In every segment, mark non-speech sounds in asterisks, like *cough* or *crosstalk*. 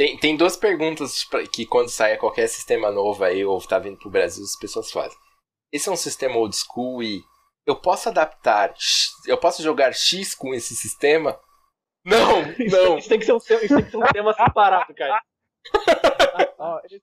Tem, tem duas perguntas pra, que quando sai qualquer sistema novo aí, ou tá vindo pro Brasil, as pessoas fazem. Esse é um sistema old school e eu posso adaptar, eu posso jogar X com esse sistema? Não, não. Isso tem que ser um, isso tem que ser um tema separado, cara. *laughs* Ó, esse-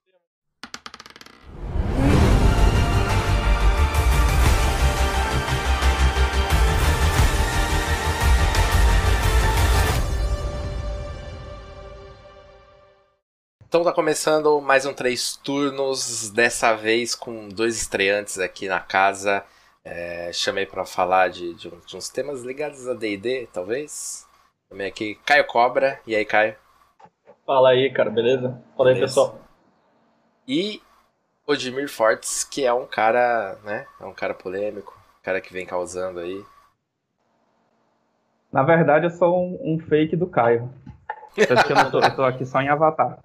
Então tá começando mais um Três Turnos, dessa vez com dois estreantes aqui na casa. É, chamei pra falar de, de um- de uns temas ligados a D&D, talvez. Chamei aqui Caio Cobra. E aí, Caio? Fala aí, cara, beleza? Fala aí, pessoal. E Odimir Fortes, que é um cara, né? É um cara polêmico, um cara que vem causando aí. Na verdade, eu sou um, um fake do Caio. Eu, não tô, eu tô aqui só em avatar.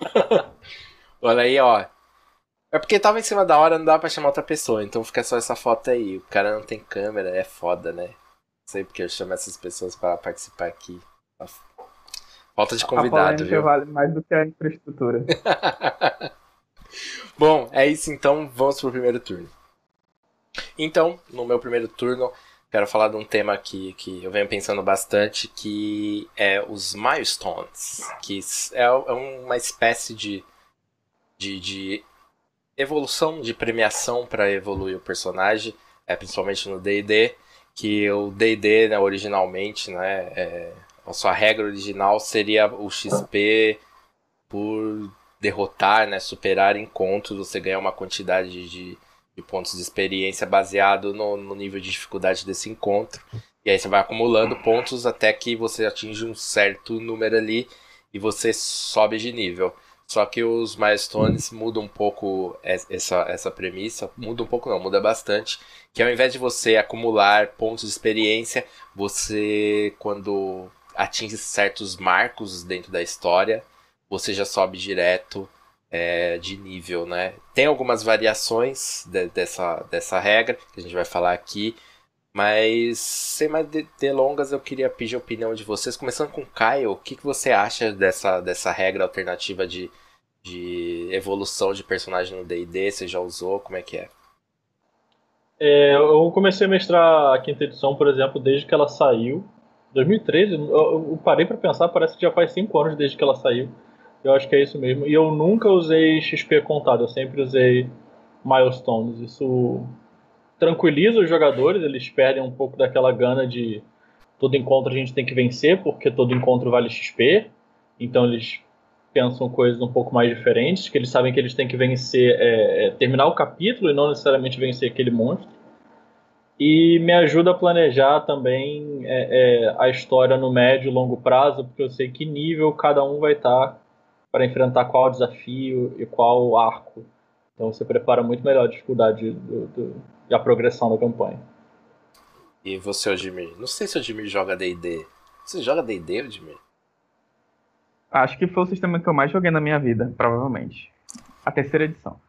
*laughs* Olha aí, ó. É porque tava em cima da hora, não dá pra chamar outra pessoa, então fica só essa foto aí. O cara não tem câmera, é foda, né? Não sei porque eu chamo essas pessoas para participar aqui. Falta de a convidado, polêmica viu? vale mais do que a infraestrutura. *laughs* Bom, é isso então, vamos pro primeiro turno. Então, no meu primeiro turno, quero falar de um tema que, que eu venho pensando bastante, que é os milestones, que é, é uma espécie de, de, de evolução, de premiação para evoluir o personagem, é, principalmente no D&D, que o D&D, né, originalmente, né, é, a sua regra original seria o XP por derrotar, né, superar encontros, você ganha uma quantidade de, de pontos de experiência baseado no, no nível de dificuldade desse encontro. E aí você vai acumulando pontos até que você atinge um certo número ali e você sobe de nível. Só que os milestones mudam um pouco es- essa, essa premissa, muda um pouco não, muda bastante. Que ao invés de você acumular pontos de experiência, você quando atinge certos marcos dentro da história, você já sobe direto é, de nível, né? Tem algumas variações de- dessa, dessa regra que a gente vai falar aqui, mas sem mais de- delongas eu queria pedir a opinião de vocês, começando com o Caio, o que, que você acha dessa, dessa regra alternativa de, de evolução de personagem no D&D? Você já usou? Como é que é? É, eu comecei a mestrar a quinta edição, por exemplo, desde que ela saiu. 2013, eu, parei pra pensar, parece que já faz 5 anos desde que ela saiu. Eu acho que é isso mesmo. E eu nunca usei XP contado, eu sempre usei milestones. Isso tranquiliza os jogadores, eles perdem um pouco daquela gana de todo encontro a gente tem que vencer, porque todo encontro vale XP. Então eles pensam coisas um pouco mais diferentes, que eles sabem que eles têm que vencer, é, é, terminar o capítulo e não necessariamente vencer aquele monstro. E me ajuda a planejar também é, é, a história no médio e longo prazo, porque eu sei que nível cada um vai estar para enfrentar qual desafio e qual arco. Então você prepara muito melhor a dificuldade do, do, e a progressão da campanha. E você, Odimir? Não sei se o Odimir joga D&D. Você joga D&D, Odimir? Acho que foi o sistema que eu mais joguei na minha vida, provavelmente. A terceira edição.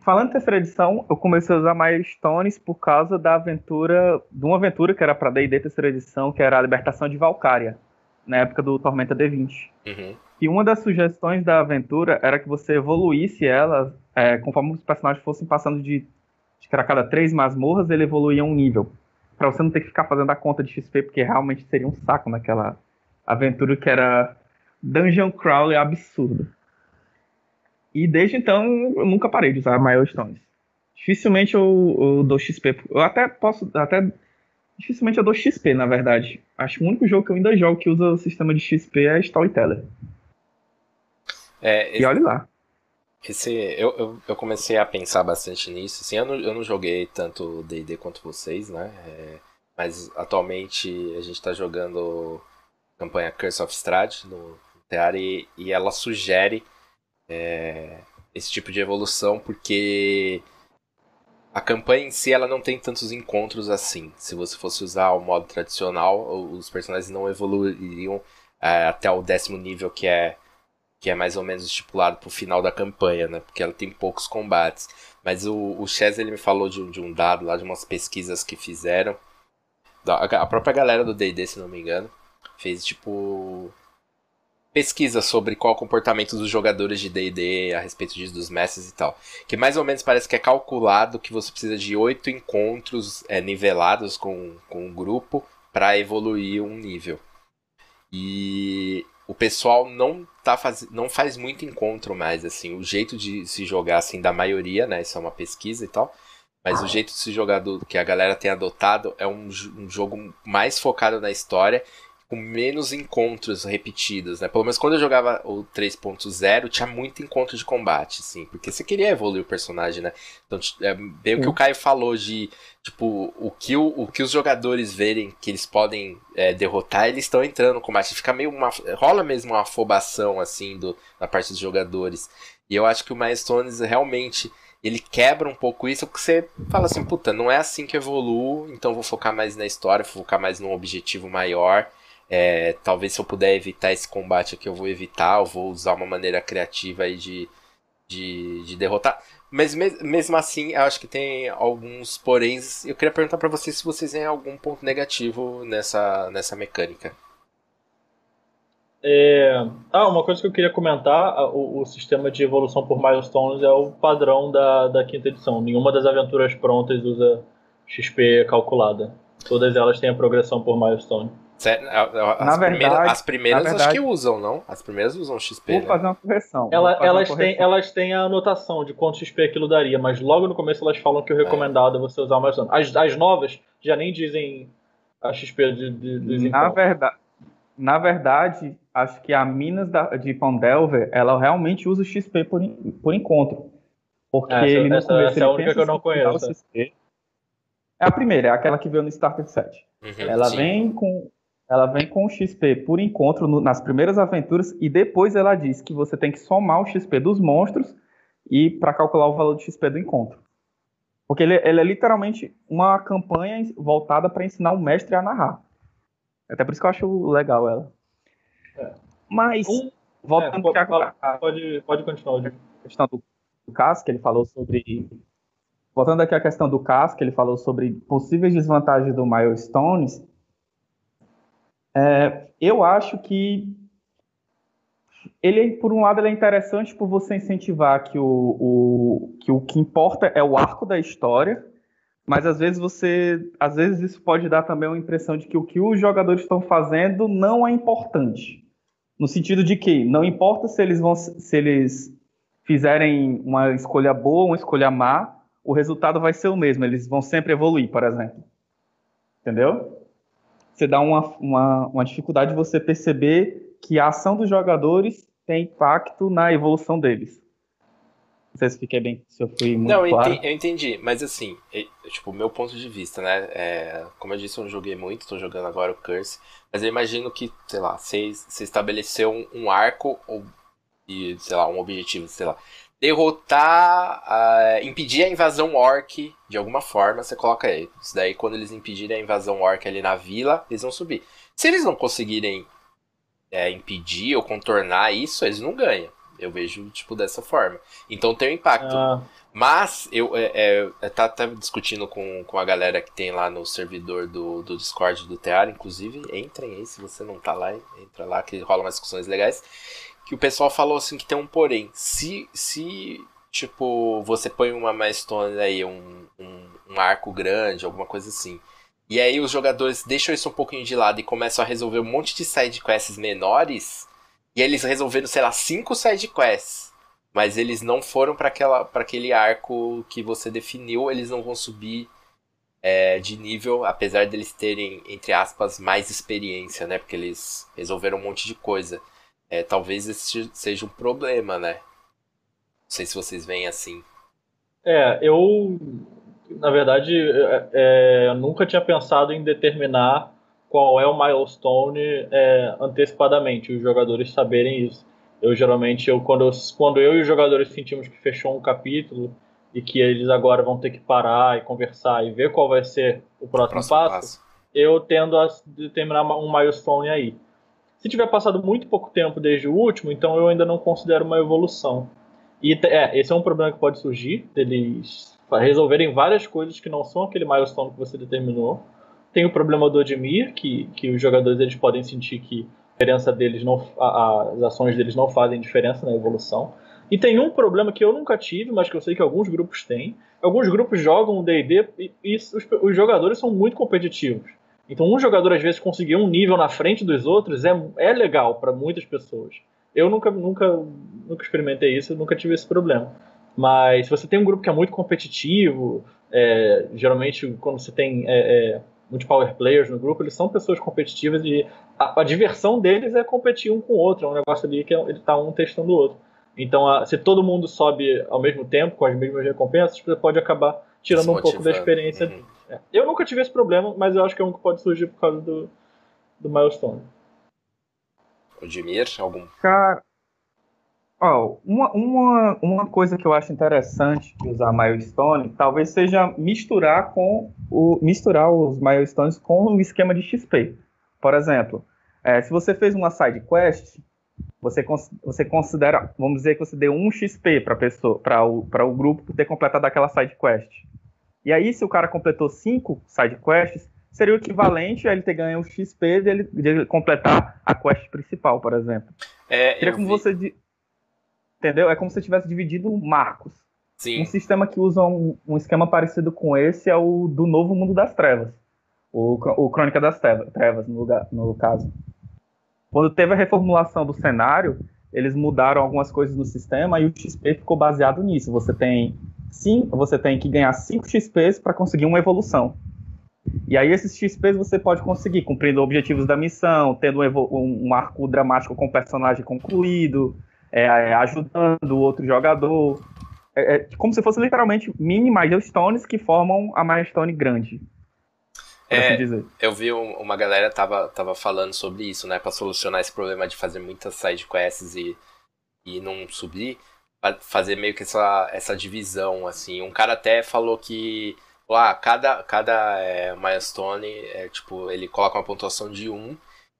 Falando em terceira edição, eu comecei a usar milestones por causa da aventura, de uma aventura que era para D&D terceira edição, que era a Libertação de Valkyria, na época do Tormenta D20. Uhum. E uma das sugestões da aventura era que você evoluísse ela é, conforme os personagens fossem passando de, de cada três masmorras, ele evoluía um nível. Pra você não ter que ficar fazendo a conta de XP, porque realmente seria um saco naquela aventura que era Dungeon Crawler absurdo. E desde então eu nunca parei de usar Milestones. Dificilmente eu, eu dou XP. Eu até posso. Até, dificilmente eu dou XP, na verdade. Acho que o único jogo que eu ainda jogo que usa o sistema de XP é Storyteller. É, E olha lá. Esse, eu, eu, eu comecei a pensar bastante nisso. Assim, eu, não, eu não joguei tanto D&D quanto vocês, né? É, mas atualmente a gente tá jogando campanha Curse of Strahd no TR e, e ela sugere é, esse tipo de evolução porque a campanha em si ela não tem tantos encontros assim. Se você fosse usar o modo tradicional, os personagens não evoluiriam é, até o décimo nível que é que é mais ou menos estipulado pro final da campanha, né? Porque ela tem poucos combates. Mas o, o Chess, ele me falou de, um- de um dado lá, de umas pesquisas que fizeram. A própria galera do D&D, se não me engano, fez tipo... pesquisa sobre qual o comportamento dos jogadores de D&D a respeito disso, dos mestres e tal. Que mais ou menos parece que é calculado que você precisa de oito encontros é, nivelados com, com o grupo para evoluir um nível. E o pessoal não tá faz... não faz muito encontro mais assim. O jeito de se jogar assim da maioria né isso é uma pesquisa e tal mas o jeito de se jogar do que a galera tem adotado é um, um jogo mais focado na história com menos encontros repetidos, né? Pelo menos quando eu jogava o 3.0, tinha muito encontro de combate, sim, porque você queria evoluir o personagem, né? Então, é bem o que o Caio falou de, tipo, o que, o, o que os jogadores verem que eles podem é, derrotar, eles estão entrando no combate. Fica meio uma. rola mesmo uma afobação, assim, do, na parte dos jogadores. E eu acho que o Milestones realmente ele quebra um pouco isso, porque você fala assim, puta, não é assim que eu evoluo, então vou focar mais na história, vou focar mais num objetivo maior. É, talvez se eu puder evitar esse combate aqui, eu vou evitar, eu vou usar uma maneira criativa aí de, de, de derrotar. Mas me, mesmo assim, eu acho que tem alguns poréns. Eu queria perguntar para vocês se vocês têm algum ponto negativo nessa, nessa mecânica. É... Ah, uma coisa que eu queria comentar: o, o, sistema de evolução por milestones é o padrão da, da quinta edição. Nenhuma das aventuras prontas usa XP calculada. Todas elas têm a progressão por milestone. As, Na verdade, primeiras, as primeiras verdade, acho que usam, não? As primeiras usam XP. Vou né? fazer uma correção. Ela, elas, correção. Têm, elas têm a anotação de quanto XP aquilo daria, mas logo no começo elas falam que o recomendado é, é você usar o mais as, as novas já nem dizem a XP de, de, de na verdade Na verdade, acho que a Minas da, de Pondelver, ela realmente usa o XP por, por encontro. Porque essa, ele no essa, começo essa é a única que eu não conheço. XP. É a primeira, é aquela que veio no Starter Set. Uhum, ela sim. vem com ela vem com o XP por encontro no, nas primeiras aventuras e depois ela diz que você tem que somar o XP dos monstros e para calcular o valor do XP do encontro. Porque ele, ele é literalmente uma campanha voltada para ensinar o mestre a narrar. Até por isso que eu acho legal ela. É. Mas, um, voltando é, pode, pode, pode continuar. A questão do, do Cas, que ele falou sobre. Voltando aqui à questão do Cas, que ele falou sobre possíveis desvantagens do Milestones é, eu acho que ele, por um lado, ele é interessante por você incentivar que o, o, que o que importa é o arco da história, mas às vezes você, às vezes isso pode dar também uma impressão de que o que os jogadores estão fazendo não é importante, no sentido de que não importa se eles vão, se eles fizerem uma escolha boa, uma escolha má, o resultado vai ser o mesmo, eles vão sempre evoluir, por exemplo, entendeu? Você dá uma, uma, uma dificuldade de você perceber que a ação dos jogadores tem impacto na evolução deles. Não sei se fiquei bem, se eu fui muito Não, claro. eu entendi, mas assim, tipo, meu ponto de vista, né, é, como eu disse, eu não joguei muito, tô jogando agora o Curse, mas eu imagino que, sei lá, você, você estabeleceu um, um arco ou, e, sei lá, um objetivo, sei lá, derrotar, uh, impedir a invasão orc de alguma forma, você coloca aí. Isso daí, quando eles impedirem a invasão orc ali na vila, eles vão subir. Se eles não conseguirem é, impedir ou contornar isso, eles não ganham. Eu vejo, tipo, dessa forma. Então tem um impacto. Ah. Mas eu é, é, tá, tá, discutindo com, com a galera que tem lá no servidor do, do Discord do Tear, inclusive, entrem aí, se você não tá lá, entra lá que rola umas discussões legais que o pessoal falou assim que tem um porém. Se, se tipo, você põe uma milestone aí, um, um, um, arco grande, alguma coisa assim, e aí os jogadores deixam isso um pouquinho de lado e começam a resolver um monte de side quests menores, e eles resolveram, sei lá, cinco side quests, mas eles não foram para aquele arco que você definiu, eles não vão subir é, de nível, apesar deles terem, entre aspas, mais experiência, né? Porque eles resolveram um monte de coisa é, talvez esse seja um problema, né? Não sei se vocês veem assim. É, eu, na verdade, é, é nunca tinha pensado em determinar qual é o milestone é, antecipadamente, os jogadores saberem isso. Eu geralmente, eu, quando, eu, quando eu e os jogadores sentimos que fechou um capítulo e que eles agora vão ter que parar e conversar e ver qual vai ser o próximo, próximo passo, passo, eu tendo a determinar um milestone aí. Se tiver passado muito pouco tempo desde o último, então eu ainda não considero uma evolução. E é, esse é um problema que pode surgir, deles resolverem várias coisas que não são aquele milestone que você determinou. Tem o problema do Odmir, que, que os jogadores eles podem sentir que diferença deles não, a, as ações deles não fazem diferença na evolução. E tem um problema que eu nunca tive, mas que eu sei que alguns grupos têm. Alguns grupos jogam D&D e, e os, os, jogadores são muito competitivos. Então um jogador às vezes conseguir um nível na frente dos outros é, é legal para muitas pessoas. Eu nunca, nunca, nunca experimentei isso, nunca tive esse problema. Mas se você tem um grupo que é muito competitivo, é, geralmente quando você tem é, é, multipower players no grupo, eles são pessoas competitivas e a, a, diversão deles é competir um com o outro, é um negócio ali que é, ele está um testando o outro. Então, a, se todo mundo sobe ao mesmo tempo, com as mesmas recompensas, você pode acabar tirando um pouco da experiência. Uhum. É. Eu nunca tive esse problema, mas eu acho que é um que pode surgir por causa do, do milestone. O Dimir, algum? Cara, ó, uma, uma, uma coisa que eu acho interessante de usar milestone talvez seja misturar com o misturar os milestones com o esquema de XP. Por exemplo, é, se você fez uma side quest, você, você considera, vamos dizer que você deu um XP para pessoa, para o, o grupo por ter completado aquela side quest. E aí, se o cara completou cinco side quests, seria o equivalente a ele ter ganho o XP de ele, de ele completar a quest principal, por exemplo. É, seria como vi... você. Entendeu? É como se você tivesse dividido marcos. Sim. Um sistema que usa um, um, esquema parecido com esse é o do Novo Mundo das Trevas. O, o Crônica das Trevas, no, lugar, no caso. Quando teve a reformulação do cenário, eles mudaram algumas coisas no sistema e o XP ficou baseado nisso. Você tem sim, você tem que ganhar 5 XPs para conseguir uma evolução. E aí esses XPs você pode conseguir cumprindo objetivos da missão, tendo um, um arco dramático com o personagem concluído, é, é, ajudando o outro jogador. É, é, como se fosse literalmente mini milestones que formam a milestone grande. É, assim eu vi uma galera tava, tava falando sobre isso, né? Pra solucionar esse problema de fazer muitas side quests e, e não subir, fazer meio que essa, essa divisão, assim. Um cara até falou que lá, cada, cada é, milestone, é, tipo, ele coloca uma pontuação de 1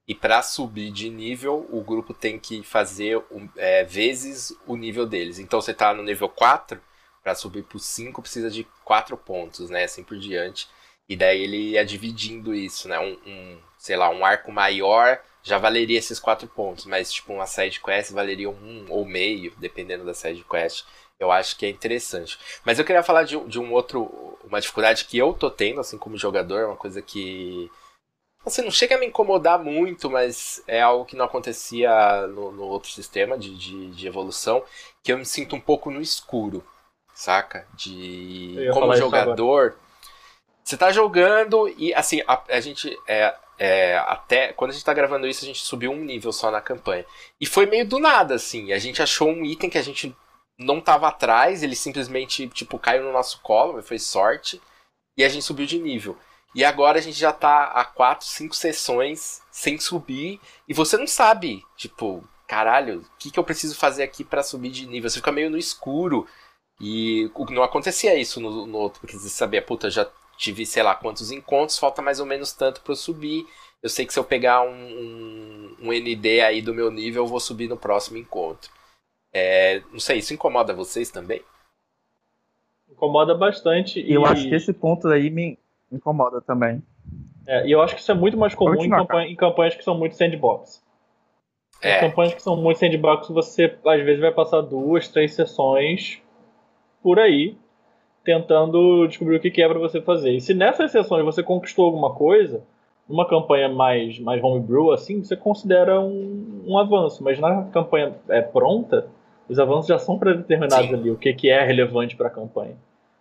e para subir de nível, o grupo tem que fazer é, vezes o nível deles. Então você tá no nível 4, para subir pro 5 precisa de 4 pontos, né? Assim por diante. E daí ele ia dividindo isso, né? Um, um, sei lá, um arco maior já valeria esses 4 pontos, mas tipo uma side quest valeria um ou meio, dependendo da side quest. Eu acho que é interessante. Mas eu queria falar de, de um outro, uma dificuldade que eu tô tendo, assim como jogador, uma coisa que Assim, não chega a me incomodar muito, mas é algo que não acontecia no, no outro sistema de, de, de, evolução, que eu me sinto um pouco no escuro, saca? De como jogador. Você tá jogando e assim, a, a gente. É, é, até quando a gente tá gravando isso, a gente subiu um nível só na campanha. E foi meio do nada, assim. A gente achou um item que a gente não tava atrás, ele simplesmente, tipo, caiu no nosso colo, foi sorte. E a gente subiu de nível. E agora a gente já tá há quatro, cinco sessões sem subir e você não sabe, tipo, caralho, o que, que eu preciso fazer aqui para subir de nível? Você fica meio no escuro. E não acontecia isso no, no outro, porque você sabia, puta, já tive sei lá quantos encontros, falta mais ou menos tanto para eu subir. Eu sei que se eu pegar um, um, um, ND aí do meu nível, eu vou subir no próximo encontro. É, não sei, isso incomoda vocês também? Incomoda bastante. Eu acho que esse ponto aí me, incomoda também. É, e eu acho que isso é muito mais comum em, campanha, em, campanhas que são muito sandbox. É. Em campanhas que são muito sandbox, você às vezes vai passar duas, três sessões por aí tentando descobrir o que, que é para você fazer. E se nessas sessões você conquistou alguma coisa, numa campanha mais, mais homebrew, assim, você considera um, um avanço. Mas na campanha é, pronta, os avanços já são predeterminados Sim. ali, o que, que é relevante para a campanha.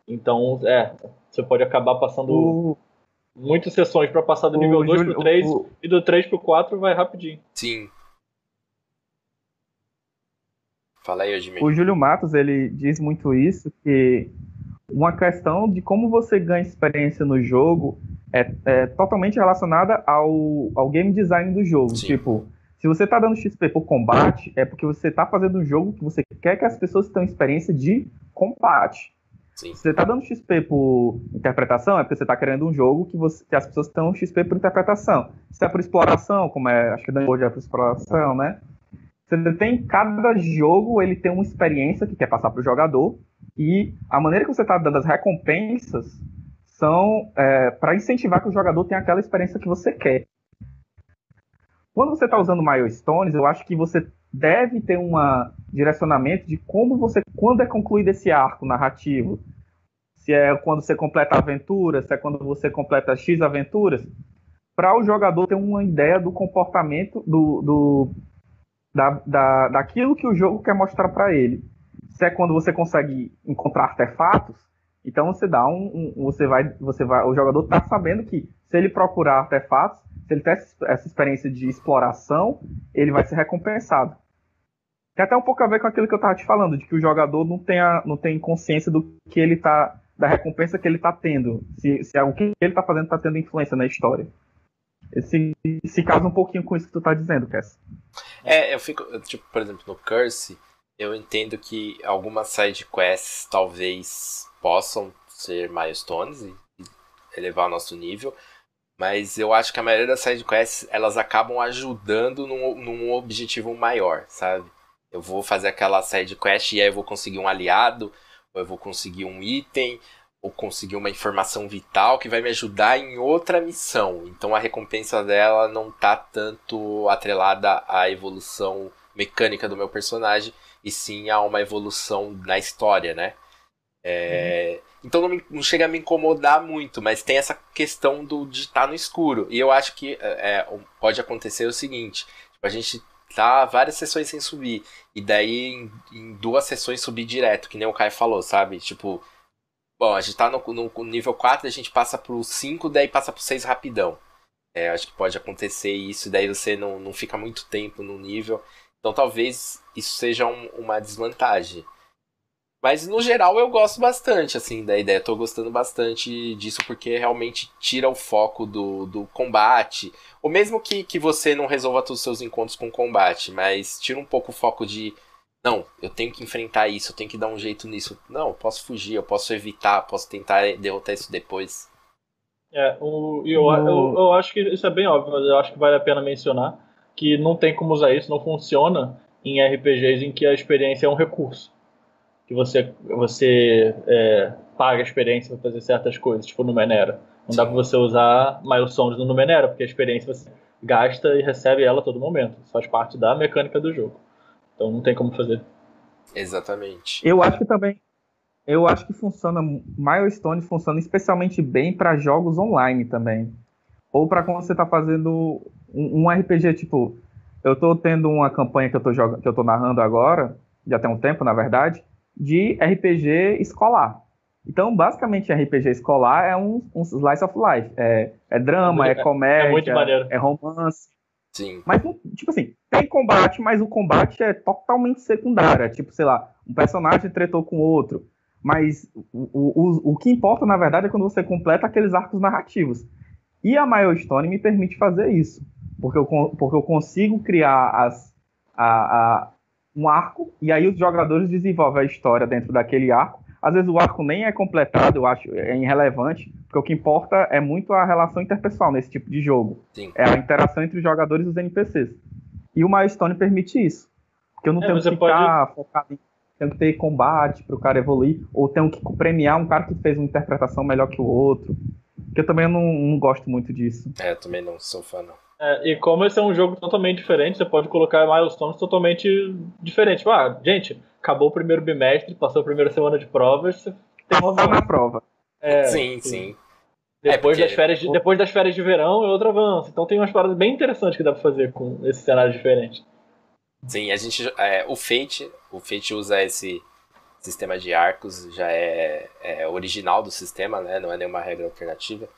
Então, é, você pode acabar passando o... muitas sessões para passar do nível 2 pro 3 o... e do 3 pro 4 vai rapidinho. Sim. Fala aí, Edmir. O Júlio Matos, ele diz muito isso, que uma questão de como você ganha experiência no jogo é, é totalmente relacionada ao, ao game design do jogo. Sim. Tipo, se você está dando XP por combate, é porque você está fazendo um jogo que você quer que as pessoas tenham experiência de combate. Sim. Se você tá dando XP por interpretação, é porque você tá querendo um jogo que, você, que as pessoas tenham XP por interpretação. Se é por exploração, como é, acho que hoje é por exploração, né? Você tem cada jogo, ele tem uma experiência que quer passar pro jogador, e a maneira que você tá dando as recompensas são é, para incentivar que o jogador tenha aquela experiência que você quer. Quando você está usando milestones, eu acho que você deve ter um direcionamento de como você, quando é concluído esse arco narrativo, se é quando você completa a aventura, se é quando você completa X aventuras, para o jogador ter uma ideia do comportamento do, do da, da, daquilo que o jogo quer mostrar para ele. Se é quando você consegue encontrar artefatos, então você dá um, um, você vai, você vai, o jogador está sabendo que se ele procurar artefatos, se ele ter essa experiência de exploração, ele vai ser recompensado. Tem até um pouco a ver com aquilo que eu estava te falando, de que o jogador não tem, a, não tem consciência do que ele tá, da recompensa que ele está tendo, se, se o que ele está fazendo está tendo influência na história. Esse, se casa um pouquinho com isso que tu está dizendo, Cass. É, eu fico, tipo, por exemplo, no Curse, eu entendo que algumas side quests talvez possam ser milestones e elevar o nosso nível, mas eu acho que a maioria das side quests elas acabam ajudando num, num objetivo maior, sabe? Eu vou fazer aquela side quest e aí eu vou conseguir um aliado, ou eu vou conseguir um item, ou conseguir uma informação vital que vai me ajudar em outra missão. Então a recompensa dela não tá tanto atrelada à evolução mecânica do meu personagem, e sim a uma evolução na história, né? É, uhum. Então não, me, não, chega a me incomodar muito, mas tem essa questão do, de estar tá no escuro. E eu acho que é, é, pode acontecer o seguinte: tipo, a gente tá várias sessões sem subir, e daí em, em, duas sessões subir direto, que nem o Kai falou, sabe? Tipo, bom, a gente tá no, no nível 4, a gente passa pro 5, daí passa pro 6 rapidão. É, acho que pode acontecer isso, daí você não, não fica muito tempo no nível. Então talvez isso seja um, uma desvantagem. Mas no geral eu gosto bastante, assim, da ideia. Tô gostando bastante disso porque realmente tira o foco do, do combate. Ou mesmo que, que você não resolva todos os seus encontros com combate, mas tira um pouco o foco de. Não, eu tenho que enfrentar isso, eu tenho que dar um jeito nisso. Não, eu posso fugir, eu posso evitar, posso tentar derrotar isso depois. É, o, eu, eu, eu acho que isso é bem óbvio, mas eu acho que vale a pena mencionar que não tem como usar isso, não funciona em RPGs em que a experiência é um recurso que você, você é, paga a experiência para fazer certas coisas, tipo no Menera. Não dá para você usar milestones no Menera, porque a experiência você gasta e recebe ela a todo momento. Isso faz parte da mecânica do jogo. Então não tem como fazer. Exatamente. Eu acho que também. Eu acho que funciona. Milestone funciona especialmente bem para jogos online também. Ou para quando você está fazendo um, um, RPG, tipo. Eu estou tendo uma campanha que eu estou que eu tô narrando agora, já tem um tempo, na verdade, de RPG escolar. Então, basicamente, RPG escolar é um, um slice of life. É, é drama, é, é comédia, é, é romance. Sim. Mas, tipo assim, tem combate, mas o combate é totalmente secundário. É tipo, sei lá, um personagem tretou com outro. Mas o, o, o que importa, na verdade, é quando você completa aqueles arcos narrativos. E a Milestone me permite fazer isso. Porque eu, porque eu consigo criar as, a, a, um arco, e aí os jogadores desenvolvem a história dentro daquele arco. Às vezes o arco nem é completado, eu acho, é irrelevante, porque o que importa é muito a relação interpessoal nesse tipo de jogo. Sim. É a interação entre os jogadores e os NPCs. E o Milestone permite isso. Porque eu não é, tenho que ficar pode... focado em tenho que ter combate para o cara evoluir, ou tenho que premiar um cara que fez uma interpretação melhor que o outro. Porque eu também não, não gosto muito disso. É, eu também não sou fã, não. É, e como esse é um jogo totalmente diferente, você pode colocar milestones totalmente diferentes. Tipo, ah, gente, acabou o primeiro bimestre, passou a primeira semana de provas, você tem uma Passar na prova. É, sim, sim. Depois, é porque... das férias de, depois das férias de verão é outro avanço. Então tem umas paradas bem interessantes que dá pra fazer com esse cenário diferente. Sim, a gente. É, o Fate. O Fate usa esse sistema de arcos, já é, é original do sistema, né? Não é nenhuma regra alternativa.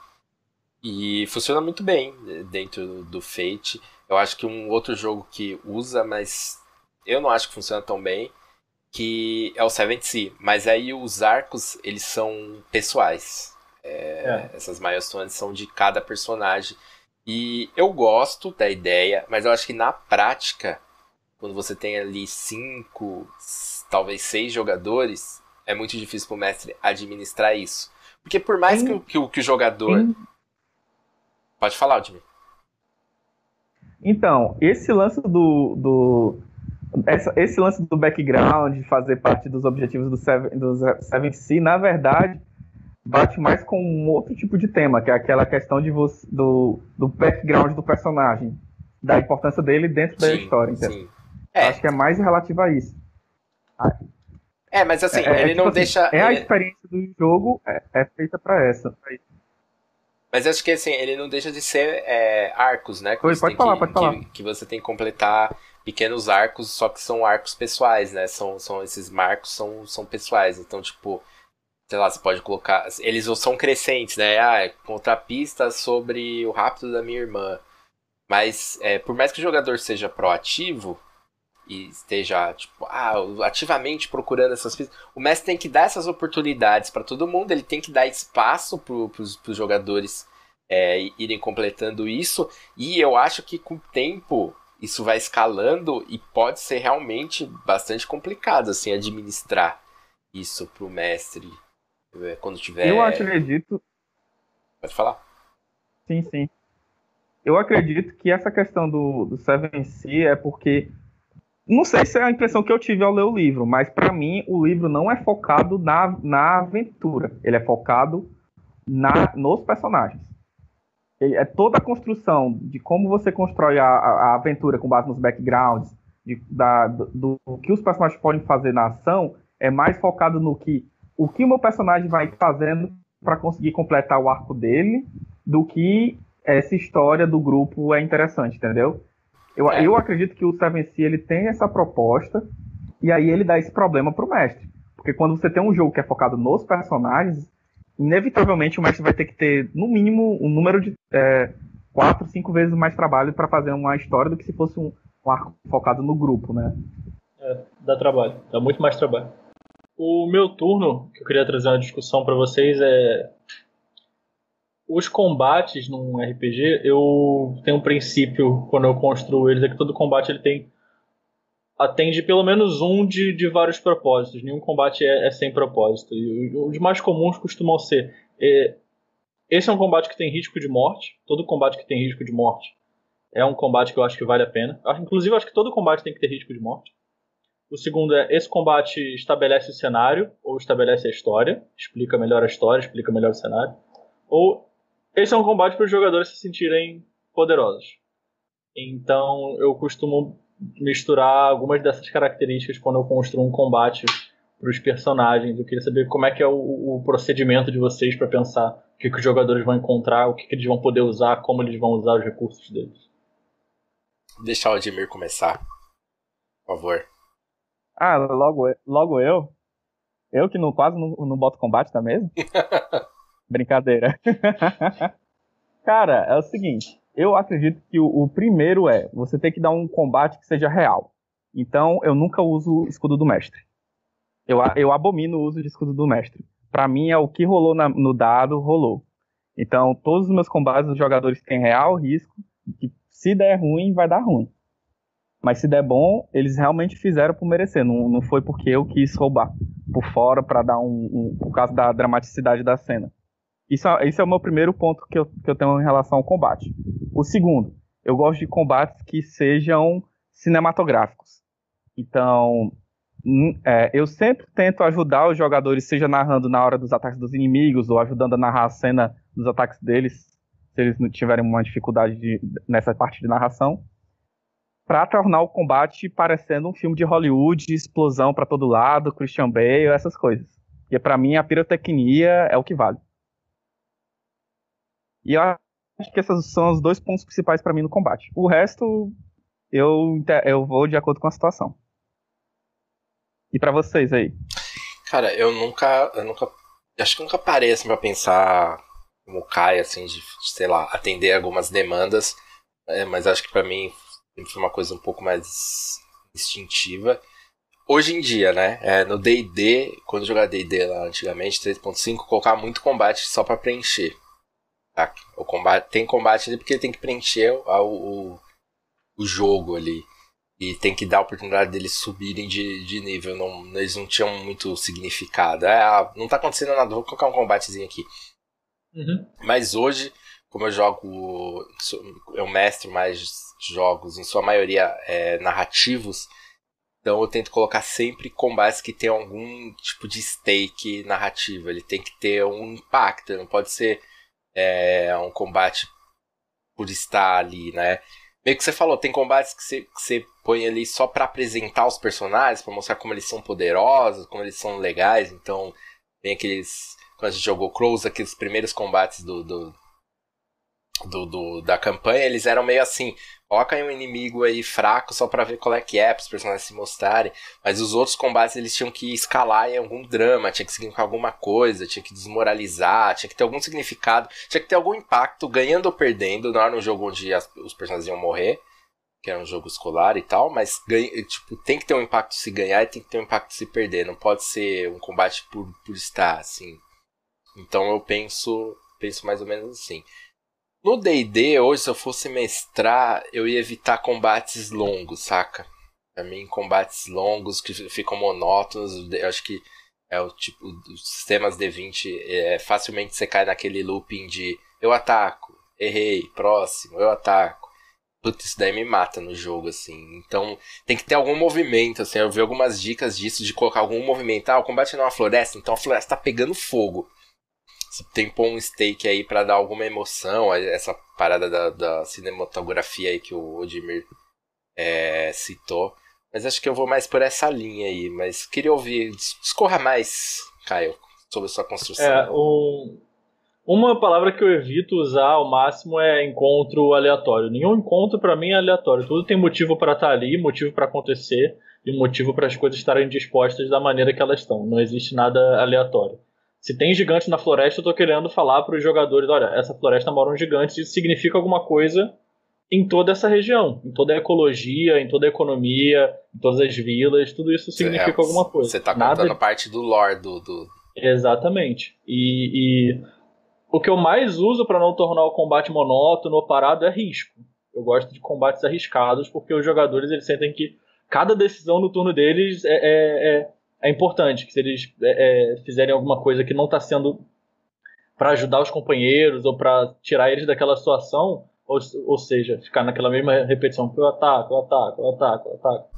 E funciona muito bem dentro do Fate. Eu acho que um outro jogo que usa, mas eu não acho que funciona tão bem, que é o Seven Sea. Mas aí os arcos, eles são pessoais. É, é. Essas milestones são de cada personagem. E eu gosto da ideia, mas eu acho que na prática, quando você tem ali cinco, talvez seis jogadores, é muito difícil para o mestre administrar isso. Porque por mais que, que, que o jogador Pode falar, Jimmy. Então, esse lance do. do essa, esse lance do background, fazer parte dos objetivos do Seven, do Seven C, na verdade, bate mais com um outro tipo de tema, que é aquela questão de você, do, do background do personagem. da importância dele dentro da história. Sim. É. Acho que é mais relativo a isso. É, mas assim, é, é ele tipo não assim, deixa. É a experiência do jogo, é, é feita para essa. Mas acho que assim, ele não deixa de ser é, arcos, né? Que Oi, pode falar, que, pode falar. Que, que, você tem que completar pequenos arcos, só que são arcos pessoais, né? São, são esses marcos são, são pessoais. Então, tipo, sei lá, você pode colocar. Eles são crescentes, né? Ah, contar pistas sobre o rápido da minha irmã. Mas é, por mais que o jogador seja proativo, e esteja tipo, ah, ativamente procurando essas pistas. O mestre tem que dar essas oportunidades para todo mundo, ele tem que dar espaço para os jogadores é, irem completando isso. E eu acho que com o tempo isso vai escalando e pode ser realmente bastante complicado assim administrar isso para o mestre é, quando tiver. Eu acredito. Pode falar. Sim, sim. Eu acredito que essa questão do, do Seven C é porque não sei se é a impressão que eu tive ao ler o livro, mas para mim o livro não é focado na, na aventura. Ele é focado na, nos personagens. Ele, é toda a construção de como você constrói a, a aventura com base nos backgrounds, de, da, do, do, que os personagens podem fazer na ação, é mais focado no que o que o meu personagem vai fazendo para conseguir completar o arco dele, do que essa história do grupo é interessante, entendeu? Eu, é. eu acredito que o Seven Sea ele tem essa proposta e aí ele dá esse problema pro mestre. Porque quando você tem um jogo que é focado nos personagens, inevitavelmente o mestre vai ter que ter, no mínimo, um número de é, quatro, cinco vezes mais trabalho para fazer uma história do que se fosse um, um arco focado no grupo, né? É, dá trabalho, dá muito mais trabalho. O meu turno, que eu queria trazer uma discussão para vocês, é os combates num RPG, eu tenho um princípio quando eu construo eles, é que todo combate ele tem atende pelo menos um de, de vários propósitos. Nenhum combate é, é sem propósito. E os mais comuns costumam ser. É, esse é um combate que tem risco de morte. Todo combate que tem risco de morte é um combate que eu acho que vale a pena. Inclusive, eu acho que todo combate tem que ter risco de morte. O segundo é: esse combate estabelece o cenário ou estabelece a história, explica melhor a história, explica melhor o cenário. Ou esse é um combate para os jogadores se sentirem poderosos. Então eu costumo misturar algumas dessas características quando eu construo um combate para os personagens. Eu queria saber como é que é o, o procedimento de vocês para pensar o que, que, os jogadores vão encontrar, o que, que, eles vão poder usar, como eles vão usar os recursos deles. Deixar o Admir começar, por favor. Ah, logo, logo eu? Eu que não, quase não, não boto combate, tá mesmo? *laughs* Brincadeira. *laughs* Cara, é o seguinte. Eu acredito que o, o, primeiro é você ter que dar um combate que seja real. Então, eu nunca uso escudo do mestre. Eu, eu abomino o uso de escudo do mestre. Para mim, é o que rolou na, no dado, rolou. Então, todos os meus combates, os jogadores têm real risco que se der ruim, vai dar ruim. Mas se der bom, eles realmente fizeram por merecer. Não, não foi porque eu quis roubar por fora para dar um, um. por causa da dramaticidade da cena. Isso, esse é o meu primeiro ponto que eu, que eu tenho em relação ao combate. O segundo, eu gosto de combates que sejam cinematográficos. Então, hum, é, eu sempre tento ajudar os jogadores, seja narrando na hora dos ataques dos inimigos ou ajudando a narrar a cena dos ataques deles, se eles não tiverem uma dificuldade de, nessa parte de narração, para tornar o combate parecendo um filme de Hollywood, explosão para todo lado, Christian Bale, essas coisas. E para mim a pirotecnia é o que vale. E eu acho que esses são os dois pontos principais para mim no combate. O resto, eu, eu vou de acordo com a situação. E para vocês aí? Cara, eu nunca. Eu nunca. Acho que nunca parei assim pra pensar como cai, assim, de, sei lá, atender algumas demandas. É, mas acho que para mim foi uma coisa um pouco mais instintiva. Hoje em dia, né? É, no DD, quando eu jogava DD lá antigamente, 3.5, colocar muito combate só para preencher. Tá? O combate, tem combate ali porque tem que preencher o, o, o jogo ali. E tem que dar a oportunidade deles subirem de, de nível. Não, eles não tinham muito significado. É, ah, não tá acontecendo nada, vou colocar um combatezinho aqui. Uhum. Mas hoje, como eu jogo. Eu mestro mais jogos, em sua maioria é, narrativos. Então eu tento colocar sempre combates que tenham algum tipo de stake narrativo. Ele tem que ter um impacto, não pode ser é, um combate por estar ali, né? Meio que você falou, tem combates que você, que você põe ali só para apresentar os personagens, para mostrar como eles são poderosos, como eles são legais. Então, tem aqueles. Quando a gente jogou Close, aqueles primeiros combates do, do, do, do, da campanha, eles eram meio assim: coloca aí um inimigo aí fraco só para ver qual é que é, para os personagens se mostrarem. Mas os outros combates eles tinham que escalar em algum drama, tinha que significar alguma coisa, tinha que desmoralizar, tinha que ter algum significado, tinha que ter algum impacto, ganhando ou perdendo. Não era um jogo onde as, os personagens iam morrer, que era um jogo escolar e tal, mas ganha, tipo, tem que ter um impacto se ganhar e tem que ter um impacto se perder. Não pode ser um combate por, por estar, assim. Então eu penso, penso mais ou menos assim. No D&D, hoje, se eu fosse mestrar, eu ia evitar combates longos, saca? Pra mim, combates longos que ficam monótonos, eu acho que é o tipo dos sistemas D20, é, facilmente você cai naquele looping de eu ataco, errei, próximo, eu ataco. Putz, isso daí me mata no jogo, assim. Então, tem que ter algum movimento, assim. Eu vi algumas dicas disso, de colocar algum movimento. Ah, o combate é numa floresta, então a floresta tá pegando fogo. Tem pôr um stake aí para dar alguma emoção, essa parada da, da cinematografia aí que o Odimir é, citou. Mas acho que eu vou mais por essa linha aí. Mas queria ouvir, discorra mais, Caio, sobre sua construção. É, um, uma palavra que eu evito usar ao máximo é encontro aleatório. Nenhum encontro para mim é aleatório. Tudo tem motivo para estar tá ali, motivo para acontecer e motivo para as coisas estarem dispostas da maneira que elas estão. Não existe nada aleatório. Se tem gigantes na floresta, eu tô querendo falar para os jogadores, olha, essa floresta moram gigantes, isso significa alguma coisa em toda essa região, em toda a ecologia, em toda a economia, em todas as vilas, tudo isso significa é, alguma coisa. Você tá contando Nada... parte do lore do, do... Exatamente. E, e, o que eu mais uso para não tornar o combate monótono ou parado é risco. Eu gosto de combates arriscados porque os jogadores eles sentem que cada decisão no turno deles é, é, é é importante que se eles é, é, fizerem alguma coisa que não está sendo para ajudar os companheiros ou para tirar eles daquela situação, ou, ou seja, ficar naquela mesma repetição, eu ataco, eu ataco, eu ataco, eu ataco.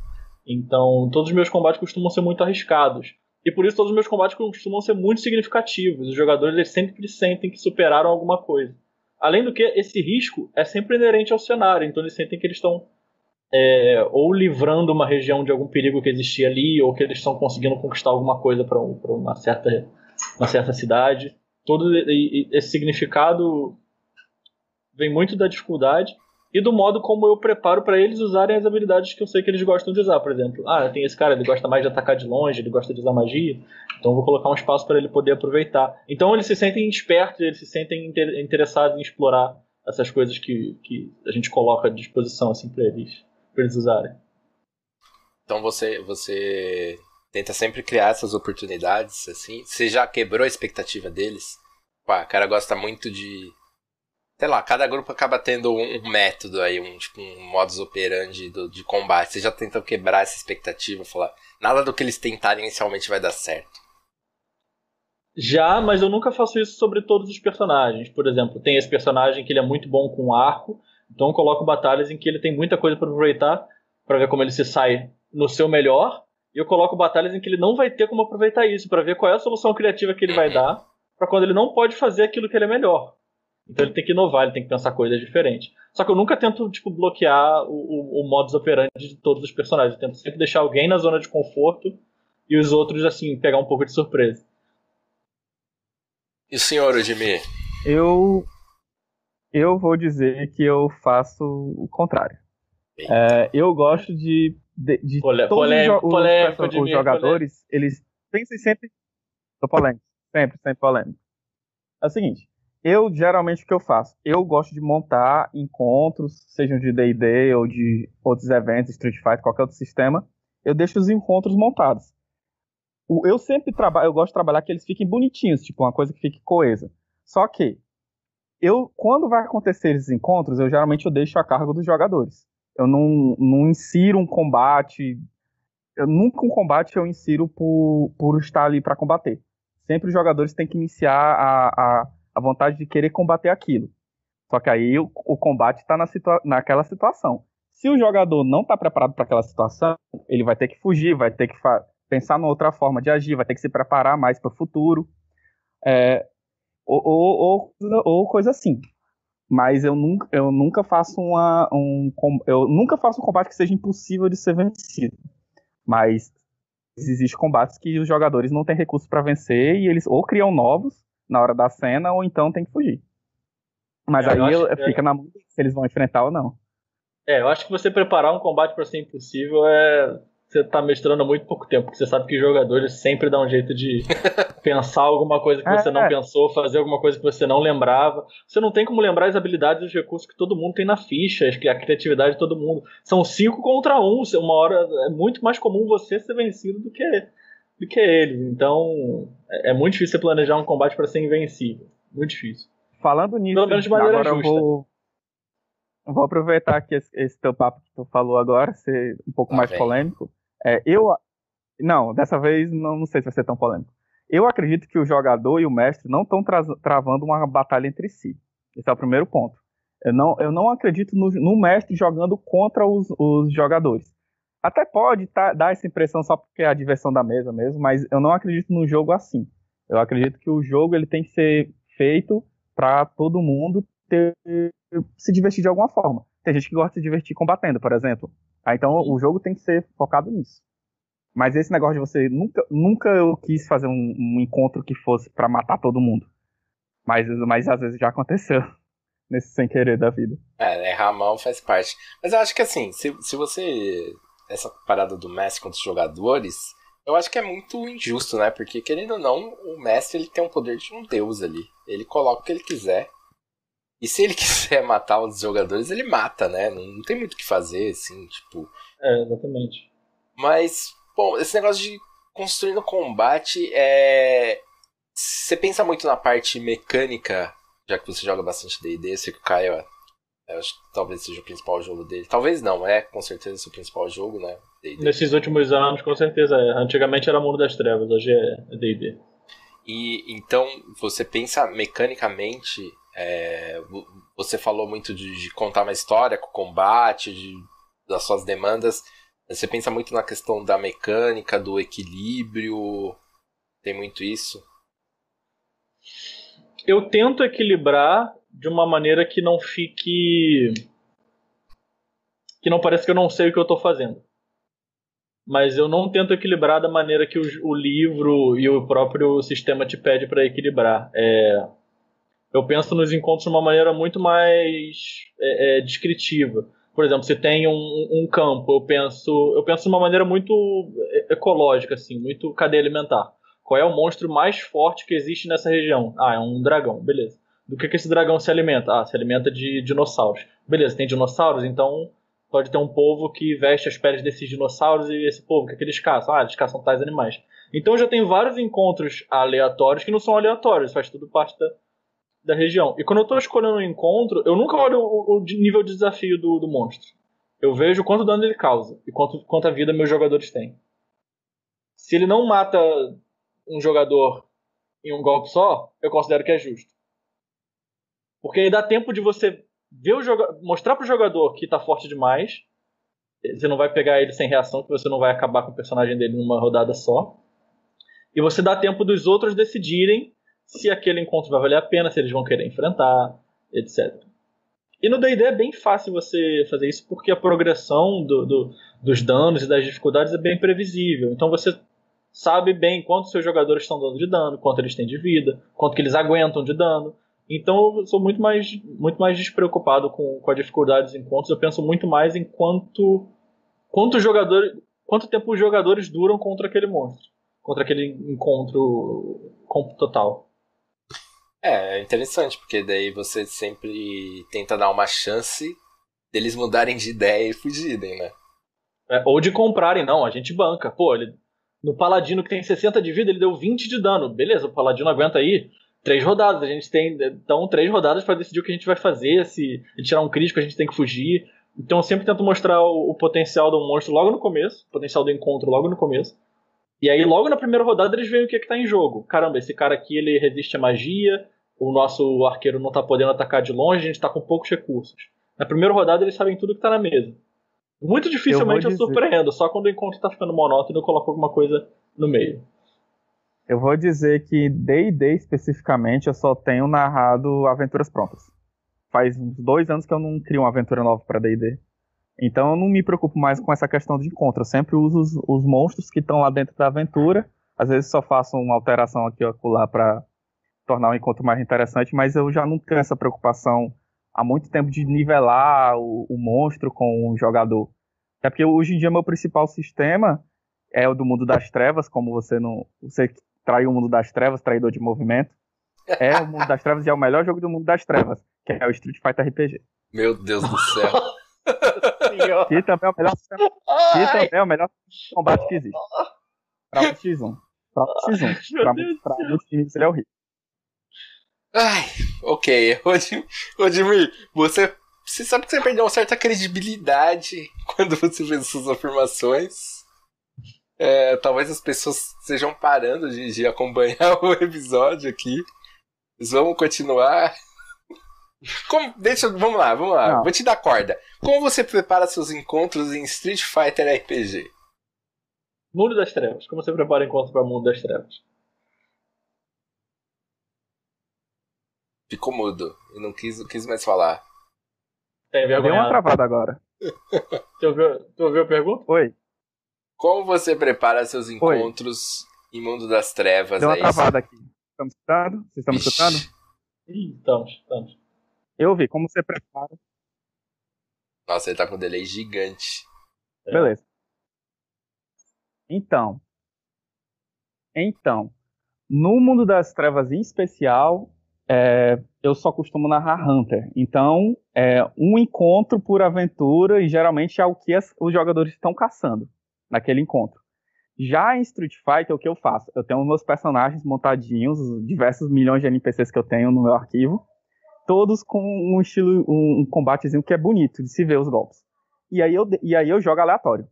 Então, todos os meus combates costumam ser muito arriscados. E por isso todos os meus combates costumam ser muito significativos. Os jogadores eles sempre sentem que superaram alguma coisa. Além do que, esse risco é sempre inerente ao cenário, então eles sentem que eles estão é, ou livrando uma região de algum perigo que existia ali, ou que eles estão conseguindo conquistar alguma coisa para um, uma, certa, uma certa cidade. Todo esse significado vem muito da dificuldade e do modo como eu preparo para eles usarem as habilidades que eu sei que eles gostam de usar. Por exemplo, ah, tem esse cara, ele gosta mais de atacar de longe, ele gosta de usar magia, então vou colocar um espaço para ele poder aproveitar. Então eles se sentem espertos, eles se sentem interessados em explorar essas coisas que, que a gente coloca à disposição assim para eles para eles usarem. Então você, você tenta sempre criar essas oportunidades, assim. Você já quebrou a expectativa deles? Pá, o cara gosta muito de. Sei lá, cada grupo acaba tendo um, um método aí, um, tipo, um modus operandi do, de combate. Você já tentou quebrar essa expectativa, falar, nada do que eles tentarem inicialmente vai dar certo. Já, mas eu nunca faço isso sobre todos os personagens. Por exemplo, tem esse personagem que ele é muito bom com arco, então eu coloco batalhas em que ele tem muita coisa para aproveitar, para ver como ele se sai no seu melhor, e eu coloco batalhas em que ele não vai ter como aproveitar isso, para ver qual é a solução criativa que ele vai dar, para quando ele não pode fazer aquilo que ele é melhor. Então ele tem que inovar, ele tem que pensar coisas diferentes. Só que eu nunca tento tipo, bloquear o, o, o modus operandi de todos os personagens. Eu tento sempre deixar alguém na zona de conforto e os outros, assim, pegar um pouco de surpresa. E o senhor, Jimmy? Eu eu vou dizer que eu faço o contrário. É, eu gosto de, de, de Polé, todos polêmico, os, polêmico, os, os jogadores, eles pensem sempre. Tô polêmico, sempre, sempre polêmico. É o seguinte, eu geralmente o que eu faço? Eu gosto de montar encontros, sejam de D&D ou de outros eventos, Street Fighter, qualquer outro sistema. Eu deixo os encontros montados. Eu sempre trabalho, eu gosto de trabalhar que eles fiquem bonitinhos, tipo uma coisa que fique coesa. Só que eu, quando vai acontecer esses encontros, eu geralmente eu deixo a cargo dos jogadores. Eu não, não insiro um combate. Eu, nunca um combate eu insiro por, por estar ali para combater. Sempre os jogadores têm que iniciar a, a, a vontade de querer combater aquilo. Só que aí o, o combate está na situa naquela situação. Se o jogador não está preparado para aquela situação, ele vai ter que fugir, vai ter que pensar numa outra forma de agir, vai ter que se preparar mais para o futuro. É, ou, ou, ou, ou coisa assim. mas eu nunca, eu nunca faço uma, um, eu nunca faço um combate que seja impossível de ser vencido. Mas existem combates que os jogadores não têm recursos para vencer e eles ou criam novos na hora da cena ou então tem que fugir. Mas é, aí acho, fica é... na mão se eles vão enfrentar ou não. É, eu acho que você preparar um combate para ser impossível é você tá mestrando há muito pouco tempo, porque você sabe que jogadores sempre dão um jeito de *laughs* pensar alguma coisa que você é, não pensou, fazer alguma coisa que você não lembrava. Você não tem como lembrar as habilidades e os recursos que todo mundo tem na ficha, a criatividade de todo mundo. São cinco contra um, uma hora é muito mais comum você ser vencido do que, do que eles. Então é, é muito difícil você planejar um combate para ser invencível. Muito difícil. Falando nisso, Pelo menos de maneira agora justa. Eu vou, vou aproveitar que esse, esse teu papo que tu falou agora, ser um pouco ah, mais polêmico. É, eu. Não, dessa vez não, não sei se vai ser tão polêmico. Eu acredito que o jogador e o mestre não estão tra travando uma batalha entre si. Esse é o primeiro ponto. Eu não, eu não acredito no, no mestre jogando contra os, os jogadores. Até pode tá, dar essa impressão só porque é a diversão da mesa mesmo, mas eu não acredito no jogo assim. Eu acredito que o jogo ele tem que ser feito para todo mundo ter, se divertir de alguma forma. Tem gente que gosta de se divertir combatendo, por exemplo. Ah, então o jogo tem que ser focado nisso. Mas esse negócio de você nunca, nunca eu quis fazer um, um encontro que fosse para matar todo mundo. Mas, mas às vezes já aconteceu *laughs* nesse sem querer da vida. É, né, mal faz parte. Mas eu acho que assim, se, se você. Essa parada do Messi contra os jogadores, eu acho que é muito injusto, né? Porque, querendo ou não, o Messi ele tem um poder de um deus ali. Ele coloca o que ele quiser. E se ele *laughs* quiser matar os jogadores, ele mata, né? Não, não tem muito o que fazer, assim, tipo. É, exatamente. Mas, bom, esse negócio de construir no combate é. Você pensa muito na parte mecânica, já que você joga bastante DD, sei que o Caio é, acho que talvez seja o principal jogo dele. Talvez não, é com certeza o principal jogo, né? Nesses últimos anos, com certeza é. Antigamente era Mundo das Trevas, hoje é DD. E então você pensa mecanicamente é, você falou muito de, de, contar uma história com combate, de, das suas demandas. Você pensa muito na questão da mecânica, do equilíbrio. Tem muito isso? Eu tento equilibrar de uma maneira que não fique. que não pareça que eu não sei o que eu estou fazendo. Mas eu não tento equilibrar da maneira que o, o livro e o próprio sistema te pede para equilibrar. É eu penso nos encontros de uma maneira muito mais é, é, descritiva. Por exemplo, se tem um, um, campo, eu penso, eu penso de uma maneira muito é, ecológica, assim, muito cadeia alimentar. Qual é o monstro mais forte que existe nessa região? Ah, é um dragão, beleza. Do que, que esse dragão se alimenta? Ah, se alimenta de dinossauros. Beleza, tem dinossauros, então pode ter um povo que veste as peles desses dinossauros e esse povo, que, que eles caçam? Ah, eles caçam tais animais. Então já tem vários encontros aleatórios que não são aleatórios, faz tudo parte da, da região. E quando eu tô escolhendo um encontro, eu nunca olho o, o nível de desafio do, do monstro. Eu vejo quanto dano ele causa e quanto, quanta vida meus jogadores têm. Se ele não mata um jogador em um golpe só, eu considero que é justo. Porque aí dá tempo de você ver o joga mostrar pro jogador que tá forte demais. Você não vai pegar ele sem reação, que você não vai acabar com o personagem dele numa rodada só. E você dá tempo dos outros decidirem se aquele encontro vai valer a pena, se eles vão querer enfrentar, etc. E no D&D é bem fácil você fazer isso porque a progressão do, do, dos danos e das dificuldades é bem previsível. Então você sabe bem quanto seus jogadores estão dando de dano, quanto eles têm de vida, quanto que eles aguentam de dano. Então eu sou muito mais, muito mais despreocupado com, com a dificuldade dos encontros. Eu penso muito mais em quanto, quanto, jogador, quanto tempo os jogadores duram contra aquele monstro, contra aquele encontro total. É, é interessante, porque daí você sempre tenta dar uma chance deles mudarem de ideia e fugirem, né? É, ou de comprarem, não, a gente banca. Pô, ele, no Paladino que tem 60 de vida, ele deu 20 de dano. Beleza, o Paladino aguenta aí três rodadas. A gente tem, então, três rodadas para decidir o que a gente vai fazer. Se ele tirar um crítico, a gente tem que fugir. Então eu sempre tento mostrar o, o potencial do monstro logo no começo, o potencial do encontro logo no começo. E aí, logo na primeira rodada, eles veem o que, é que tá em jogo. Caramba, esse cara aqui ele resiste à magia, o nosso arqueiro não está podendo atacar de longe, a gente está com poucos recursos. Na primeira rodada eles sabem tudo que está na mesa. Muito dificilmente eu, eu surpreendo, só quando o encontro está ficando monótono eu coloco alguma coisa no meio. Eu vou dizer que D&D especificamente eu só tenho narrado aventuras prontas. faz uns dois anos que eu não crio uma aventura nova para D&D. Então eu não me preocupo mais com essa questão de encontro. Eu sempre uso os, os monstros que estão lá dentro da aventura. Às vezes só faço uma alteração aqui ou lá para tornar o encontro mais interessante, mas eu já não tenho essa preocupação há muito tempo de nivelar o, o monstro com o jogador. É porque hoje em dia meu principal sistema é o do mundo das trevas, como você não. Você traiu o mundo das trevas, traidor de movimento. É o mundo das trevas e é o melhor jogo do mundo das trevas, que é o Street Fighter RPG. Meu Deus do céu. *laughs* que também é o melhor sistema, que também é o melhor combate que existe. Pra o X1. Pra o X1. Pra, pra muitos times ele é horrível. Ai, ok. *laughs* Odimir, você, você sabe que você perdeu uma certa credibilidade *laughs* quando você fez suas afirmações. É, talvez as pessoas estejam parando de, de acompanhar *laughs* o episódio aqui. Mas vamos continuar. Como, deixa, vamos lá, vamos lá. Não. Vou te dar corda. Como você prepara seus encontros em Street Fighter RPG? Mundo das Trevas. Como você prepara encontros para Mundo das Trevas? Ficou mudo e não quis, não quis mais falar. Tem vergonha. Deu uma travada agora. *laughs* tu, ouviu, tu ouviu a pergunta? Oi. Como você prepara seus encontros Oi. em Mundo das Trevas? Deu uma é travada aqui. Estamos escutando? Vocês estão me escutando? Ih, estamos, estamos. Eu ouvi. Como você prepara? Nossa, ele tá com um delay gigante. É. Beleza. Então. Então. No Mundo das Trevas em especial, é, eu só costumo narrar Hunter. Então, é um encontro por aventura e geralmente é o que as, os jogadores estão caçando naquele encontro. Já em Street Fighter, o que eu faço? Eu tenho meus personagens montadinhos, diversos milhões de NPCs que eu tenho no meu arquivo, todos com um estilo, um, um combatezinho que é bonito de se ver os golpes. E aí eu, e aí eu jogo aleatório.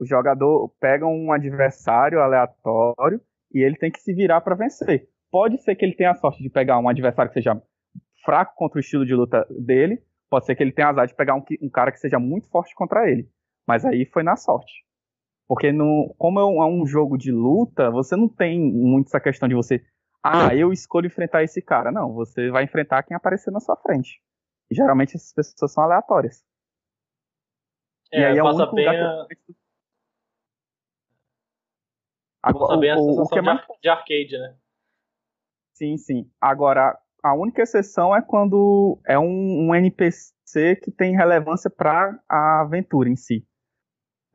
O jogador pega um adversário aleatório e ele tem que se virar para vencer pode ser que ele tenha a sorte de pegar um adversário que seja fraco contra o estilo de luta dele, pode ser que ele tenha azar de pegar um, um cara que seja muito forte contra ele. Mas aí foi na sorte. Porque no, como é um, é um, jogo de luta, você não tem muito essa questão de você, ah, eu escolho enfrentar esse cara. Não, você vai enfrentar quem aparecer na sua frente. E geralmente essas pessoas são aleatórias. É, e aí é o único lugar a... que... Agora, bem o, o, o que é mais... de arcade, né? Sim, sim. Agora, a única exceção é quando é um, um NPC que tem relevância para a aventura em si.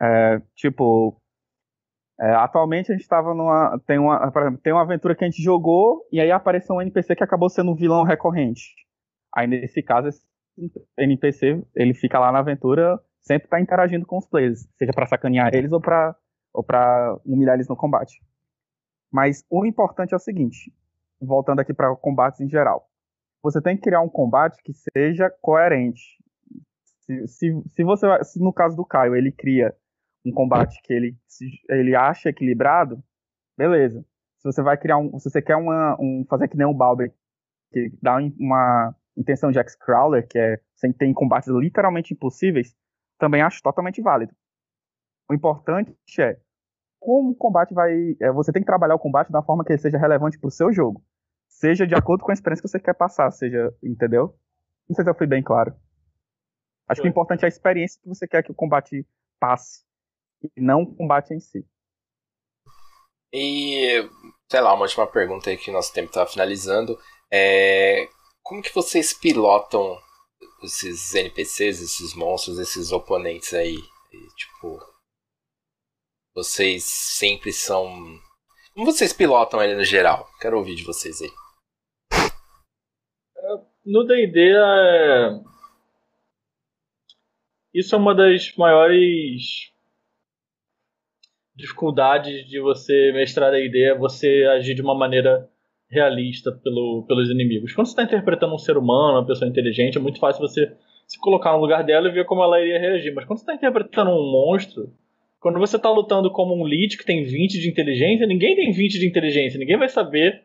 É, tipo, é, atualmente a gente estava numa. Tem uma, exemplo, tem uma aventura que a gente jogou e aí apareceu um NPC que acabou sendo um vilão recorrente. Aí nesse caso, esse NPC ele fica lá na aventura, sempre está interagindo com os players, seja para sacanear eles ou para ou para humilhar eles no combate. Mas o importante é o seguinte: voltando aqui para combates em geral. Você tem que criar um combate que seja coerente. Se, se, se você, se no caso do Caio, ele cria um combate que ele, ele acha equilibrado, beleza. Se você vai criar um, se você quer uma, um, fazer que nem um Balber, que dá uma intenção de X-Crawler, que é sem ter combates literalmente impossíveis, também acho totalmente válido. O importante é como o combate vai. É, você tem que trabalhar o combate da forma que ele seja relevante para o seu jogo. Seja de acordo com a experiência que você quer passar, seja. Entendeu? Não sei se eu fui bem claro. Acho Foi. que o importante é a experiência que você quer que o combate passe. E não o combate em si. E, sei lá, uma última pergunta aí que o nosso tempo está finalizando. É, como que vocês pilotam esses NPCs, esses monstros, esses oponentes aí? E, tipo, vocês sempre são. Como vocês pilotam ele no geral? Quero ouvir de vocês aí. No DD, é... isso é uma das maiores dificuldades de você mestrar DD, é você agir de uma maneira realista pelo, pelos inimigos. Quando você está interpretando um ser humano, uma pessoa inteligente, é muito fácil você se colocar no lugar dela e ver como ela iria reagir. Mas quando você está interpretando um monstro, quando você está lutando como um lead que tem 20 de inteligência, ninguém tem 20 de inteligência, ninguém vai saber.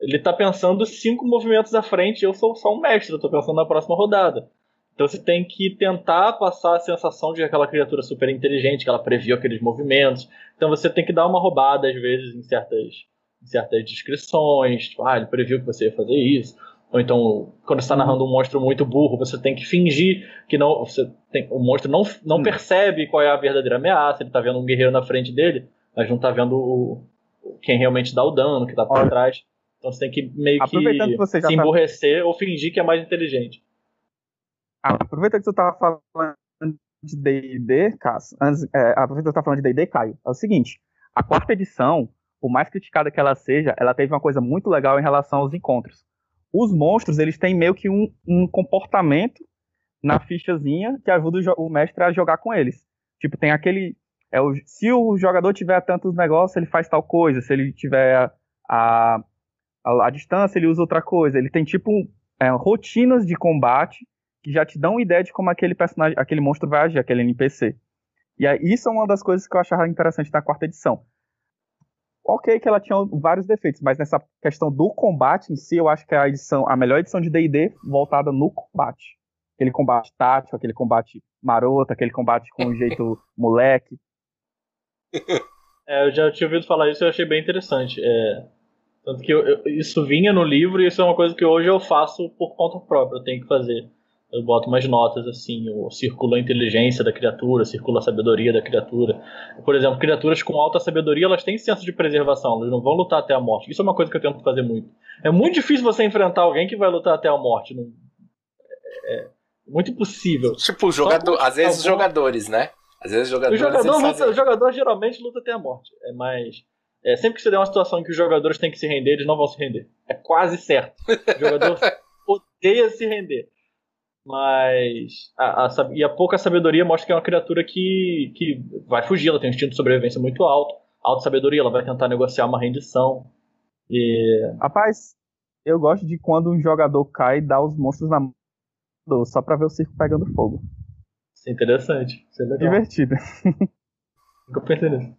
Ele está pensando cinco movimentos à frente, eu sou só um mestre, eu tô pensando na próxima rodada. Então você tem que tentar passar a sensação de que aquela criatura super inteligente, que ela previu aqueles movimentos. Então você tem que dar uma roubada, às vezes, em certas, em certas descrições. Tipo, ah, ele previu que você ia fazer isso. Ou então, quando você está narrando um monstro muito burro, você tem que fingir que não. Você tem, o monstro não, não hum. percebe qual é a verdadeira ameaça, ele está vendo um guerreiro na frente dele, mas não está vendo o, quem realmente dá o dano, que está por trás. Então você tem que meio que, que se tá ou fingir que é mais inteligente. Aproveita que você estava falando de D&D, Cássio, é, aproveita que você tá falando de D&D, Caio, é o seguinte, a quarta edição, por mais criticada que ela seja, ela teve uma coisa muito legal em relação aos encontros. Os monstros, eles têm meio que um, um comportamento na fichazinha que ajuda o, o, mestre a jogar com eles. Tipo, tem aquele... É o, se o jogador tiver tantos negócios, ele faz tal coisa. Se ele tiver a, a, a, distância, ele usa outra coisa. Ele tem, tipo, é, rotinas de combate que já te dão uma ideia de como aquele personagem, aquele monstro vai agir, aquele NPC. E aí, isso é uma das coisas que eu achava interessante na quarta edição. Ok, que ela tinha vários defeitos, mas nessa questão do combate em si, eu acho que é a edição, a melhor edição de D&D voltada no combate. Aquele combate tático, aquele combate maroto, aquele combate com um jeito *laughs* moleque. É, eu já tinha ouvido falar isso e eu achei bem interessante. É, tanto que eu, eu, isso vinha no livro e isso é uma coisa que hoje eu faço por conta própria, eu tenho que fazer eu boto umas notas assim, o circula a inteligência da criatura, circula a sabedoria da criatura. Por exemplo, criaturas com alta sabedoria, elas têm senso de preservação, elas não vão lutar até a morte. Isso é uma coisa que eu tento fazer muito. É muito difícil você enfrentar alguém que vai lutar até a morte. Não... É, é muito impossível. Tipo, jogador, às vezes os jogadores, né? Às vezes os jogadores. O jogador, luta, o jogador geralmente luta até a morte. É mais. É, sempre que você der uma situação em que os jogadores têm que se render, eles não vão se render. É quase certo. O jogador *laughs* odeia se render. Mas. A, a, e a pouca sabedoria mostra que é uma criatura que, que vai fugir, ela tem um instinto de sobrevivência muito alto. Alta sabedoria, ela vai tentar negociar uma rendição. E... Rapaz, eu gosto de quando um jogador cai e dá os monstros na mão só pra ver o circo pegando fogo. Isso é interessante. Isso é legal. Divertido. Nunca pensei nisso.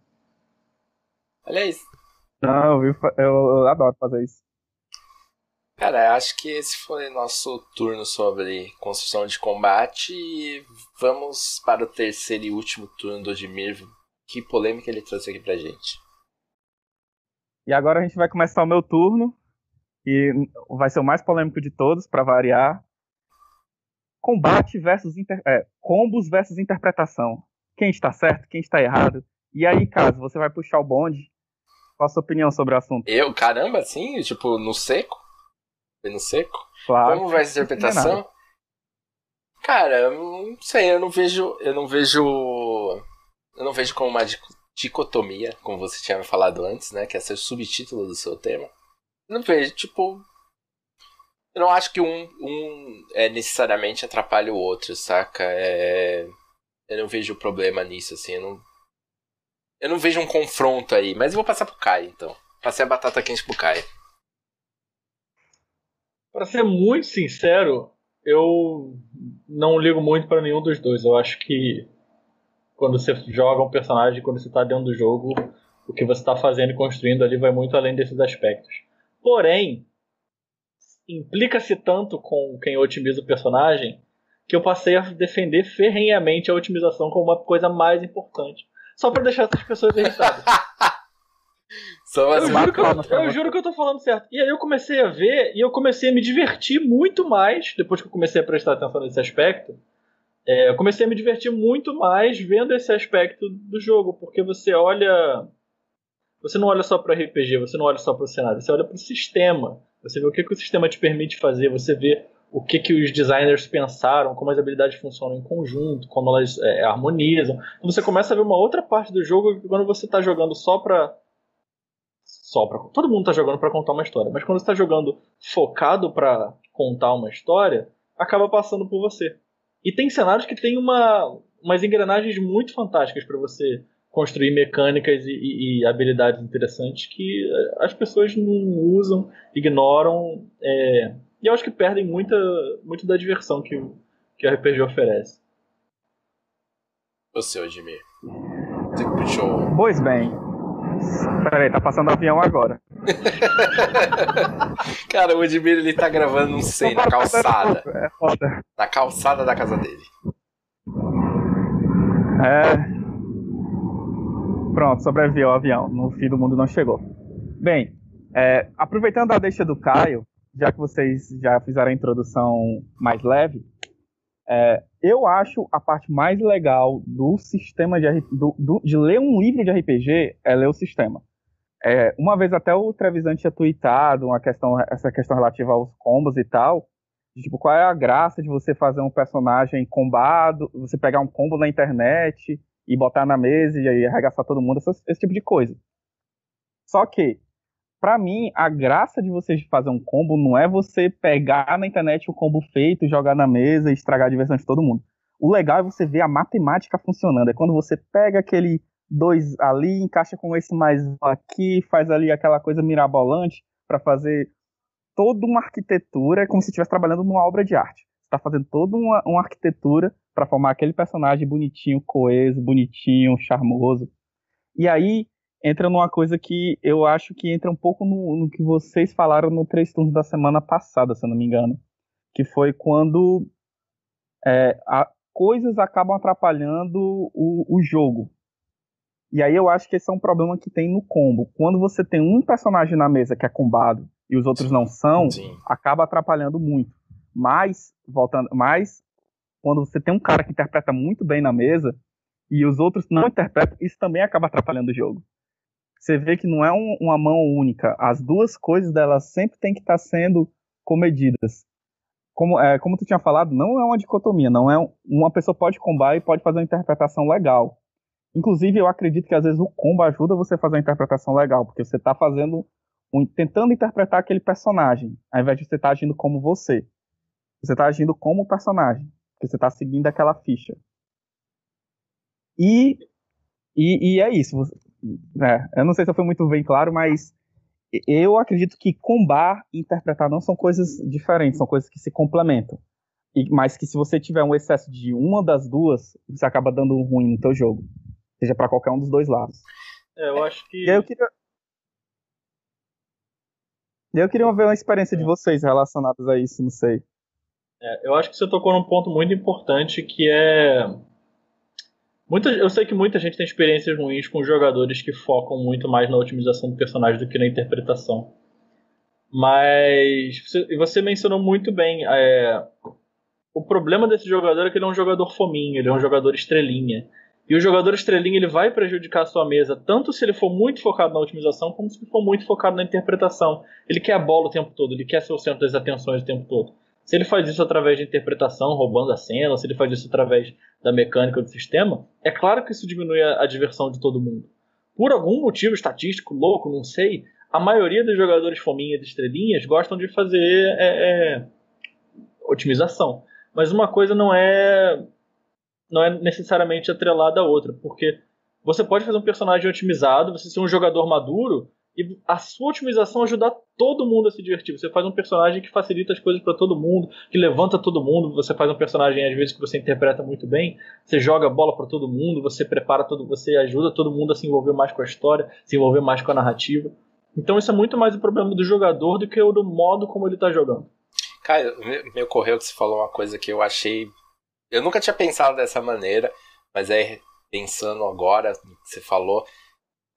Olha isso. Não, eu, eu, eu adoro fazer isso. Cara, acho que esse foi nosso turno sobre construção de combate e vamos para o terceiro e último turno do Odmir. Que polêmica ele trouxe aqui pra gente. E agora a gente vai começar o meu turno e vai ser o mais polêmico de todos, para variar. Combate versus inter... é, combos versus interpretação. Quem está certo, quem está errado. E aí, caso você vai puxar o bonde, qual a sua opinião sobre o assunto? Eu, caramba, assim, tipo, no seco? No seco? Claro. Como vai essa interpretação? Cara, eu não sei, eu não vejo. Eu não vejo. Eu não vejo como uma dicotomia, como você tinha me falado antes, né? Que é ser subtítulo do seu tema. Eu não vejo, tipo. Eu não acho que um, um é, necessariamente atrapalha o outro, saca? É, eu não vejo problema nisso, assim. Eu não, eu não vejo um confronto aí. Mas eu vou passar pro Kai, então. Passei a batata quente pro Kai. Para ser muito sincero, eu não ligo muito para nenhum dos dois. Eu acho que quando você joga um personagem, quando você está dentro do jogo, o que você está fazendo e construindo ali vai muito além desses aspectos. Porém, implica-se tanto com quem otimiza o personagem que eu passei a defender ferrenhamente a otimização como uma coisa mais importante. Só para deixar essas pessoas irritadas. *laughs* São as eu, juro que eu, eu juro que eu tô falando certo. E aí eu comecei a ver e eu comecei a me divertir muito mais, depois que eu comecei a prestar atenção nesse aspecto. É, eu comecei a me divertir muito mais vendo esse aspecto do jogo, porque você olha. Você não olha só para RPG, você não olha só para o cenário, você olha para o sistema. Você vê o que, que o sistema te permite fazer, você vê o que, que os designers pensaram, como as habilidades funcionam em conjunto, como elas é, harmonizam. Então você começa a ver uma outra parte do jogo que quando você está jogando só para só para todo mundo tá jogando para contar uma história, mas quando você tá jogando focado para contar uma história, acaba passando por você. E tem cenários que tem uma umas engrenagens muito fantásticas para você construir mecânicas e, e, e, habilidades interessantes que as pessoas não usam, ignoram, é, e eu acho que perdem muita, muito da diversão que, que o RPG oferece. Você, Odmir. Você puxou. Pois bem, Peraí, tá passando avião agora. *laughs* Cara, o Edmir ele tá gravando, não sei, na calçada. É foda. Na calçada da casa dele. É. Pronto, sobreviveu o avião. No fim do mundo não chegou. Bem, é, aproveitando a deixa do Caio, já que vocês já fizeram a introdução mais leve, é, eu acho a parte mais legal do sistema de, do, do, de ler um livro de RPG é ler o sistema. É, uma vez até o Trevisan tinha tweetado uma questão, essa questão relativa aos combos e tal. De, tipo, qual é a graça de você fazer um personagem combado, você pegar um combo na internet e botar na mesa e arregaçar todo mundo, esse tipo de coisa. Só que para mim, a graça de você fazer um combo não é você pegar na internet o combo feito, jogar na mesa e estragar a diversão de todo mundo. O legal é você ver a matemática funcionando. É quando você pega aquele dois ali, encaixa com esse mais aqui, faz ali aquela coisa mirabolante para fazer toda uma arquitetura, é como se estivesse trabalhando numa obra de arte. Você está fazendo toda uma, uma arquitetura para formar aquele personagem bonitinho, coeso, bonitinho, charmoso. E aí entra numa coisa que eu acho que entra um pouco no, no que vocês falaram no Três Turnos da semana passada, se eu não me engano. Que foi quando é, a, coisas acabam atrapalhando o, o jogo. E aí eu acho que esse é um problema que tem no combo. Quando você tem um personagem na mesa que é combado e os outros não são, Sim. acaba atrapalhando muito. Mas, voltando, mas quando você tem um cara que interpreta muito bem na mesa e os outros não interpretam, isso também acaba atrapalhando o jogo você vê que não é um, uma mão única. As duas coisas delas sempre tem que estar tá sendo comedidas. Como, é, como tu tinha falado, não é uma dicotomia, não é um, uma pessoa pode combar e pode fazer uma interpretação legal. Inclusive, eu acredito que às vezes o combo ajuda você a fazer uma interpretação legal, porque você está fazendo, um, tentando interpretar aquele personagem, ao invés de você estar tá agindo como você. Você está agindo como o personagem, porque você está seguindo aquela ficha. E, e, e é isso. É, eu não sei se foi muito bem claro, mas eu acredito que combar e interpretar não são coisas diferentes, são coisas que se complementam. E, mas que se você tiver um excesso de uma das duas, você acaba dando um ruim no teu jogo. Seja para qualquer um dos dois lados. É, eu acho que. E aí eu queria. Eu queria ver uma experiência é. de vocês relacionadas a isso, não sei. É, eu acho que você tocou num ponto muito importante que é Muita, eu sei que muita gente tem experiências ruins com jogadores que focam muito mais na otimização do personagem do que na interpretação. Mas você, você mencionou muito bem. É, o problema desse jogador é que ele é um jogador fominho, ele é um jogador estrelinha. E o jogador estrelinha ele vai prejudicar a sua mesa, tanto se ele for muito focado na otimização, como se for muito focado na interpretação. Ele quer a bola o tempo todo, ele quer ser o centro das atenções o tempo todo. Se ele faz isso através de interpretação, roubando a cena, se ele faz isso através da mecânica do sistema, é claro que isso diminui a, a diversão de todo mundo. Por algum motivo estatístico louco, não sei, a maioria dos jogadores fominhas de estrelinhas gostam de fazer é, é, otimização. Mas uma coisa não é não é necessariamente atrelada à outra, porque você pode fazer um personagem otimizado, você ser um jogador maduro, e a sua otimização ajudar todo mundo a se divertir. Você faz um personagem que facilita as coisas para todo mundo, que levanta todo mundo. Você faz um personagem às vezes que você interpreta muito bem. Você joga bola para todo mundo, você prepara todo, você ajuda todo mundo a se envolver mais com a história, se envolver mais com a narrativa. Então isso é muito mais o problema do jogador do que o do modo como ele está jogando. Cara, me ocorreu que você falou uma coisa que eu achei. Eu nunca tinha pensado dessa maneira, mas é pensando agora você falou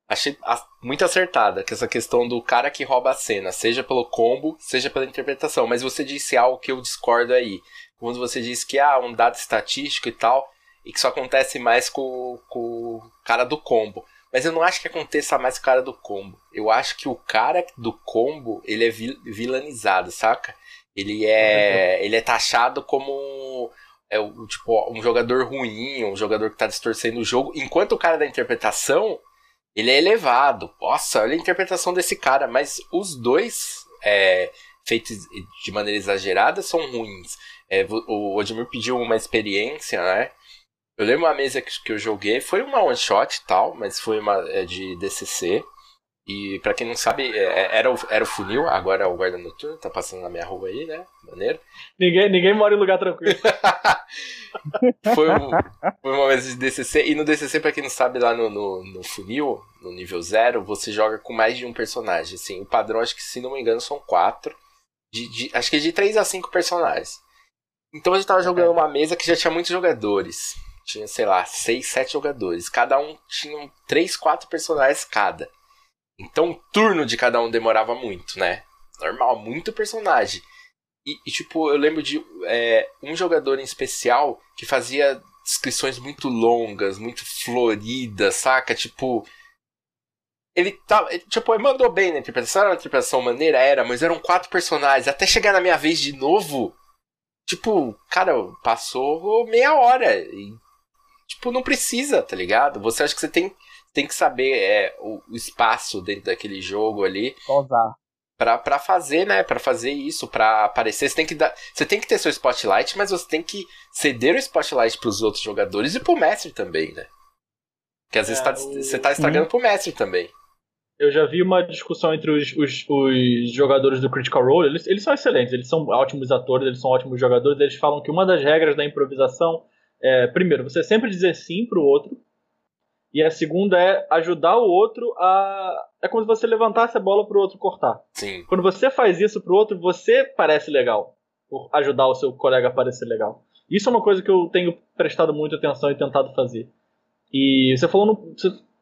achei muito acertada que essa questão do cara que rouba a cena, seja pelo combo, seja pela interpretação. Mas você disse algo que eu discordo aí. Quando você disse que há ah, um dado estatístico e tal, e que isso acontece mais com, com o cara do combo. Mas eu não acho que aconteça mais com o cara do combo. Eu acho que o cara do combo, ele é vilanizado, saca? Ele é, ele é taxado como é, tipo, um jogador ruim, um jogador que tá distorcendo o jogo, enquanto o cara da interpretação, ele é elevado. Nossa, olha a interpretação desse cara. Mas os dois, é, feitos de maneira exagerada, são ruins. É, o Odmir pediu uma experiência, né? Eu lembro uma mesa que, que eu joguei, foi uma one shot e tal, mas foi uma é, de DCC. E para quem não sabe, é, é, era o, era o funil, agora é o guarda noturno, tá passando na minha rua aí, né? Maneiro. Ninguém, ninguém mora em lugar tranquilo. *laughs* foi, um, foi uma vez de DCC. E no DCC, pra quem não sabe, lá no, no, no, funil, no nível zero, você joga com mais de um personagem. Assim, o padrão, acho que se não me engano, são quatro. De, de, acho que é de três a cinco personagens. Então a gente tava jogando é. uma mesa que já tinha muitos jogadores. Tinha, sei lá, seis, sete jogadores. Cada um tinha três, quatro personagens cada. Então o turno de cada um demorava muito, né? normal, muito personagem. E, e tipo, eu lembro de é, um jogador em especial que fazia descrições muito longas, muito floridas, saca? Tipo. Ele tá. Tipo, ele mandou bem na interpretação. Era uma interpretação maneira? Era, mas eram quatro personagens. Até chegar na minha vez de novo. Tipo, cara, passou meia hora. E, tipo, não precisa, tá ligado? Você acha que você tem, tem que saber é, o, o espaço dentro daquele jogo ali. Usar para fazer, né, para fazer isso, para aparecer, você tem que dar, você tem que ter seu spotlight, mas você tem que ceder o spotlight para os outros jogadores e pro mestre também, né? Que às é, vezes tá, o... você tá estragando pro mestre também. Eu já vi uma discussão entre os, os, os, jogadores do Critical Role, eles, eles são excelentes, eles são ótimos atores, eles são ótimos jogadores, eles falam que uma das regras da improvisação é, primeiro, você sempre dizer sim pro outro, e a segunda é ajudar o outro a. É como se você levantasse a bola pro outro cortar. Sim. Quando você faz isso pro outro, você parece legal. Por ajudar o seu colega a parecer legal. Isso é uma coisa que eu tenho prestado muita atenção e tentado fazer. E você falou, no,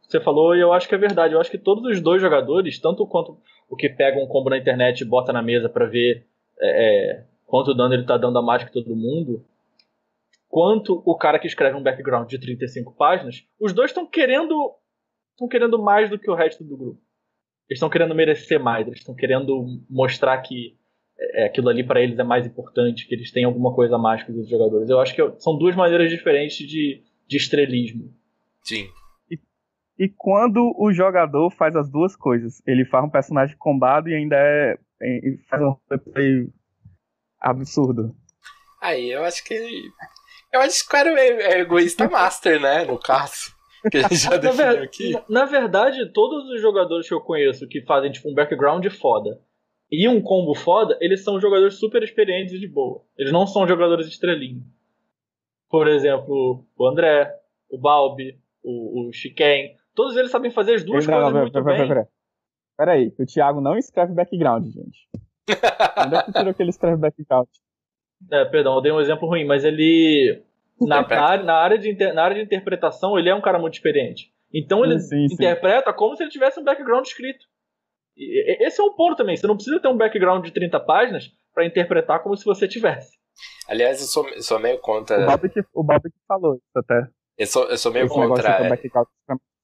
você falou e eu acho que é verdade. Eu acho que todos os dois jogadores, tanto quanto o que pega um combo na internet e bota na mesa para ver é, é, quanto dano ele tá dando a mais que todo mundo, quanto o cara que escreve um background de 35 páginas, os dois estão querendo estão querendo mais do que o resto do grupo. Eles estão querendo merecer mais, eles estão querendo mostrar que é, aquilo ali para eles é mais importante, que eles têm alguma coisa a mais que os outros jogadores. Eu acho que são duas maneiras diferentes de, de estrelismo. Sim. E, e quando o jogador faz as duas coisas, ele faz um personagem combado e ainda é, faz um play absurdo. Aí eu acho que eu acho que o cara é egoísta *laughs* master, né? No caso. Que a gente já *laughs* definiu aqui. Na, na, verdade, todos os jogadores que eu conheço que fazem tipo um background foda e um combo foda, eles são jogadores super experientes e de boa. Eles não são jogadores estrelinhos. Por exemplo, o André, o Balbi, o, o Chiquen. Todos eles sabem fazer as duas não, coisas não, muito pera, bem. Pera, pera, aí, o Thiago não escreve background, gente. *laughs* Onde é que tirou que ele escreve background? É, perdão, eu dei um exemplo ruim, mas ele. Na, na, na, área de, na área de interpretação, ele é um cara muito experiente. Então ele sim, sim, interpreta sim. como se ele tivesse um background escrito. E, esse é um ponto também. Você não precisa ter um background de 30 páginas para interpretar como se você tivesse. Aliás, eu sou, sou meio contra. O Bob que, o Bob que falou isso até. Eu sou, eu sou meio Esse contra. É, background.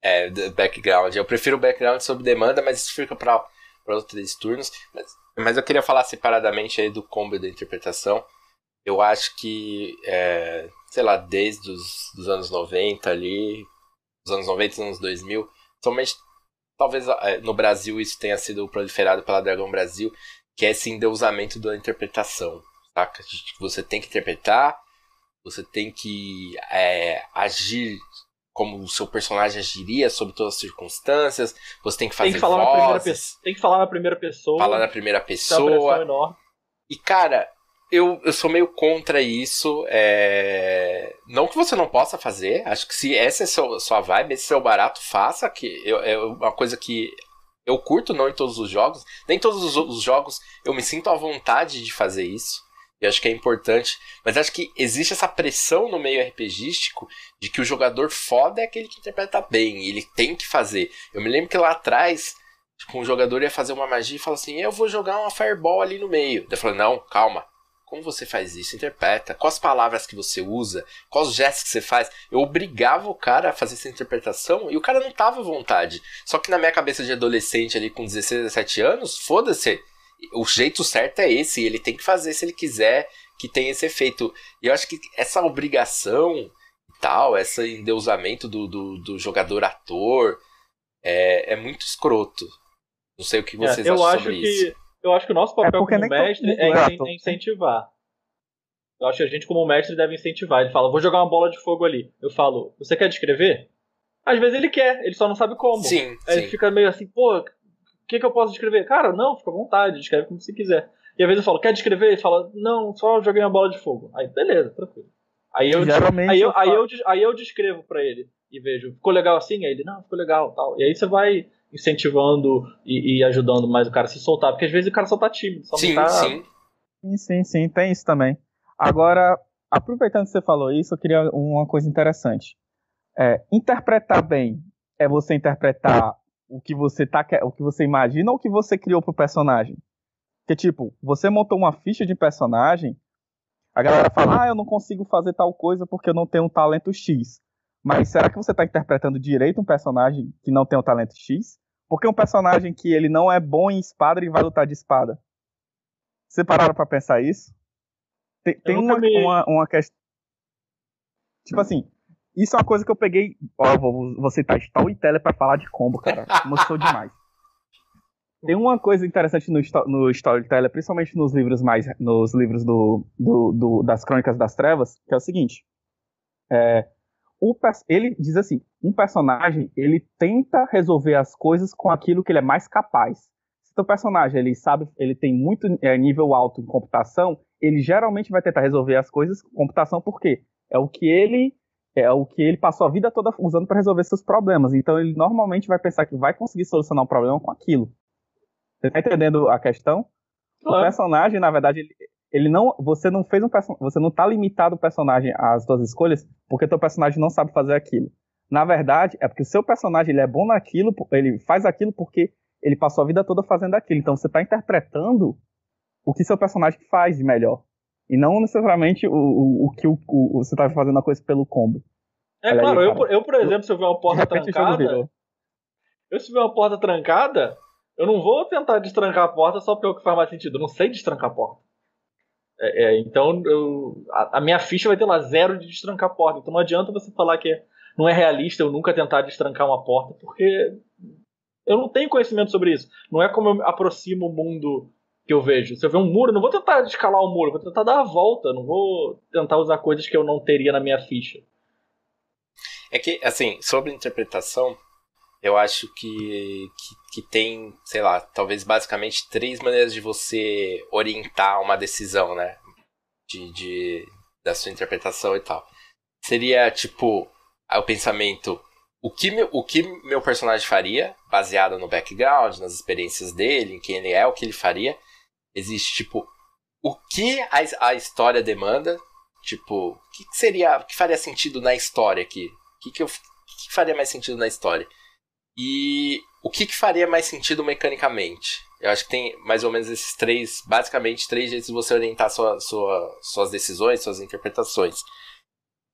É, background. Eu prefiro o background sob demanda, mas isso fica para outros turnos. Mas, mas eu queria falar separadamente aí do combo da interpretação eu acho que, é, sei lá, desde os dos anos 90 ali, dos anos 90 e anos 2000, somente talvez é, no Brasil isso tenha sido proliferado pela Dragão Brasil, que é esse endeusamento da interpretação, saca? Você tem que interpretar, você tem que é, agir como o seu personagem agiria sob todas as circunstâncias, você tem que fazer tem que falar vozes, Tem que falar na primeira pessoa. Falar na primeira pessoa. E cara, eu, eu sou meio contra isso. É... Não que você não possa fazer. Acho que se essa é a sua vibe, esse é o barato, faça. Que eu, é uma coisa que eu curto, não em todos os jogos. Nem todos os, os jogos eu me sinto à vontade de fazer isso. E acho que é importante. Mas acho que existe essa pressão no meio RPGístico de que o jogador foda é aquele que interpreta bem. Ele tem que fazer. Eu me lembro que lá atrás. Tipo, um jogador ia fazer uma magia e fala assim: Eu vou jogar uma fireball ali no meio. Eu falei: Não, calma como você faz isso? Interpreta. Quais palavras que você usa? Quais gestos que você faz? Eu obrigava o cara a fazer essa interpretação e o cara não tava à vontade. Só que na minha cabeça de adolescente ali com 16, 17 anos, foda-se. O jeito certo é esse. Ele tem que fazer se ele quiser que tenha esse efeito. E eu acho que essa obrigação e tal, esse endeusamento do, do, do jogador ator é, é muito escroto. Não sei o que é, vocês é, acham sobre que... isso eu acho que o nosso papel é como mestre é, é incentivar. Eu acho que a gente, como mestre, deve incentivar. Ele fala, vou jogar uma bola de fogo ali. Eu falo, você quer descrever? Às vezes ele quer, ele só não sabe como. Sim. Aí sim. ele fica meio assim, pô, o que, que eu posso descrever? Cara, não, fica à vontade, descreve como você quiser. E às vezes eu falo, quer descrever? Ele fala, não, só joguei uma bola de fogo. Aí, beleza, tranquilo. Aí eu, Geralmente aí eu, eu aí, eu, aí eu descrevo pra ele e vejo, ficou legal assim? Aí ele, não, ficou legal tal. E aí você vai incentivando e, e, ajudando mais o cara a se soltar, porque às vezes o cara só tá tímido, só sim, tá... sim. Sim, sim, sim, tem isso também. Agora, aproveitando que você falou isso, eu queria uma coisa interessante. É, interpretar bem é você interpretar o que você tá o que você imagina ou o que você criou pro personagem? Que tipo, você montou uma ficha de personagem, a galera fala, ah, eu não consigo fazer tal coisa porque eu não tenho um talento X. Mas será que você está interpretando direito um personagem que não tem o um talento X? Porque um personagem que ele não é bom em espada, ele vai lutar de espada. Você pararam para pensar isso? Tem, tem uma, me... uma, uma questão. Tipo assim, isso é uma coisa que eu peguei. Ó, vou, vou citar Storyteller pra falar de combo, cara. Mostrou demais. Tem uma coisa interessante no, no Storyteller, principalmente nos livros mais. nos livros do, do, do das Crônicas das Trevas, que é o seguinte. É, o, ele diz assim: um personagem ele tenta resolver as coisas com aquilo que ele é mais capaz. Se o personagem ele sabe, ele tem muito é, nível alto em computação, ele geralmente vai tentar resolver as coisas com computação porque é o que ele é o que ele passou a vida toda usando para resolver seus problemas. Então ele normalmente vai pensar que vai conseguir solucionar um problema com aquilo. Você tá entendendo a questão? Claro. O personagem, na verdade, ele, ele não, você não fez um você não tá limitado o personagem às suas escolhas porque teu personagem não sabe fazer aquilo. Na verdade, é porque o seu personagem ele é bom naquilo, ele faz aquilo porque ele passou a vida toda fazendo aquilo. Então você está interpretando o que seu personagem faz de melhor. E não necessariamente o, o, o que o, o, você está fazendo a coisa pelo combo. É Olha claro, aí, eu, eu, por exemplo, se eu ver uma porta trancada. Eu se ver uma porta trancada, eu não vou tentar destrancar a porta só pelo que faz mais sentido. Eu não sei destrancar a porta. É, é, então eu, a, a, minha ficha vai ter lá zero de destrancar a porta. Então não adianta você falar que não é realista eu nunca tentar destrancar uma porta, porque eu não tenho conhecimento sobre isso. Não é como eu aproximo o mundo que eu vejo. Se eu ver um muro, não vou tentar escalar o muro, vou tentar dar a volta, não vou tentar usar coisas que eu não teria na minha ficha. É que, assim, sobre interpretação, eu acho que, que, que, tem, sei lá, talvez basicamente três maneiras de você orientar uma decisão, né? De, de, da sua interpretação e tal. Seria, tipo, o pensamento o que, meu, o que meu personagem faria, baseado no background, nas experiências dele, em quem ele é, o que ele faria. Existe, tipo, o que a, a história demanda. Tipo, o que, que seria. O que faria sentido na história aqui? O que, que, eu, que, que faria mais sentido na história? E o que, que faria mais sentido mecanicamente? Eu acho que tem mais ou menos esses três, basicamente, três jeitos de você orientar sua, sua, suas decisões, suas interpretações.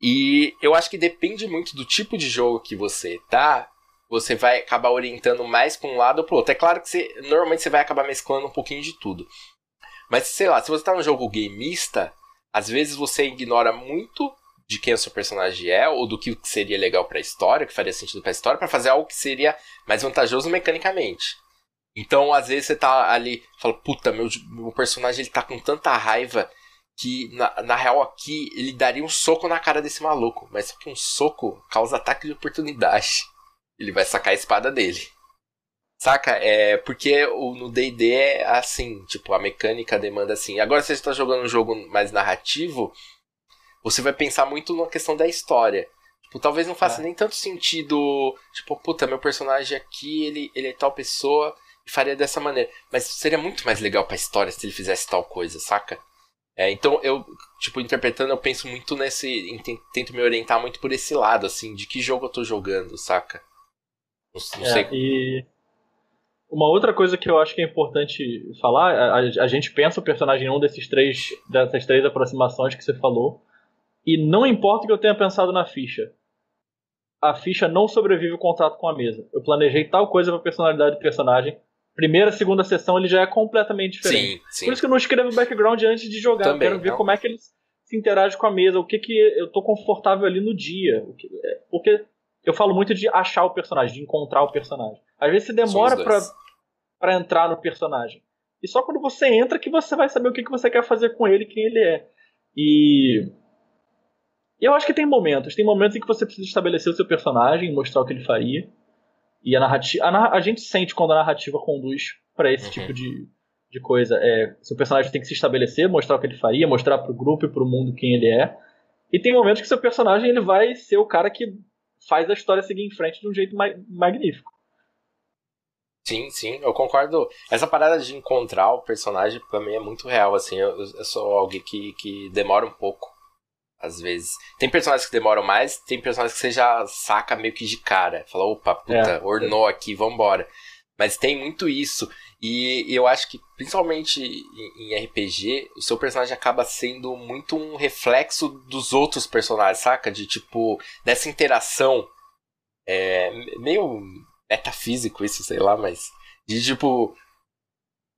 E eu acho que depende muito do tipo de jogo que você tá, você vai acabar orientando mais para um lado ou para outro. É claro que você, normalmente você vai acabar mesclando um pouquinho de tudo. Mas sei lá, se você tá num jogo gameista, às vezes você ignora muito de quem o seu personagem é ou do que seria legal para a história, que faria sentido para a história, para fazer algo que seria mais vantajoso mecanicamente. Então, às vezes você tá ali, fala, puta, meu, meu personagem ele tá com tanta raiva que na, na real aqui ele daria um soco na cara desse maluco, mas só que um soco causa ataque de oportunidade. Ele vai sacar a espada dele. Saca? É porque o, no D&D é assim, tipo, a mecânica demanda assim. Agora se você está jogando um jogo mais narrativo, você vai pensar muito na questão da história. Tipo, talvez não faça é. nem tanto sentido, tipo, puta, meu personagem aqui, ele, ele é tal pessoa e faria dessa maneira. Mas seria muito mais legal pra história se ele fizesse tal coisa, saca? É, então eu, tipo, interpretando, eu penso muito nesse. Tento me orientar muito por esse lado, assim, de que jogo eu tô jogando, saca? Não, não é, sei. E uma outra coisa que eu acho que é importante falar, a, a, gente pensa o personagem em um desses três, dessas três aproximações que você falou, e não importa o que eu tenha pensado na ficha, a ficha não sobrevive o contato com a mesa. Eu planejei tal coisa pra personalidade do personagem, primeira, segunda sessão ele já é completamente diferente. Sim, sim. Por isso que eu não escrevo o background antes de jogar. Também, eu quero ver não. como é que ele se interage com a mesa, o que que eu tô confortável ali no dia. É, porque eu falo muito de achar o personagem, de encontrar o personagem. Às vezes você demora pra, pra entrar no personagem. E só quando você entra que você vai saber o que, que você quer fazer com ele, quem ele é. E eu acho que tem momentos. Tem momentos em que você precisa estabelecer o seu personagem, mostrar o que ele faria. E a narrativa. A, a gente sente quando a narrativa conduz para esse uhum. tipo de, de coisa. É, seu personagem tem que se estabelecer, mostrar o que ele faria, mostrar pro grupo e pro mundo quem ele é. E tem momentos que seu personagem ele vai ser o cara que faz a história seguir em frente de um jeito ma magnífico. Sim, sim, eu concordo. Essa parada de encontrar o personagem pra mim é muito real, assim. Eu, eu sou alguém que, que demora um pouco às vezes. Tem personagens que demoram mais, tem personagens que você já saca meio que de cara. Fala, opa, puta, é. ornou aqui, vambora. Mas tem muito isso. E, eu acho que, principalmente em, em, RPG, o seu personagem acaba sendo muito um reflexo dos outros personagens, saca? De tipo, dessa interação. É, meio metafísico isso, sei lá, mas. De tipo.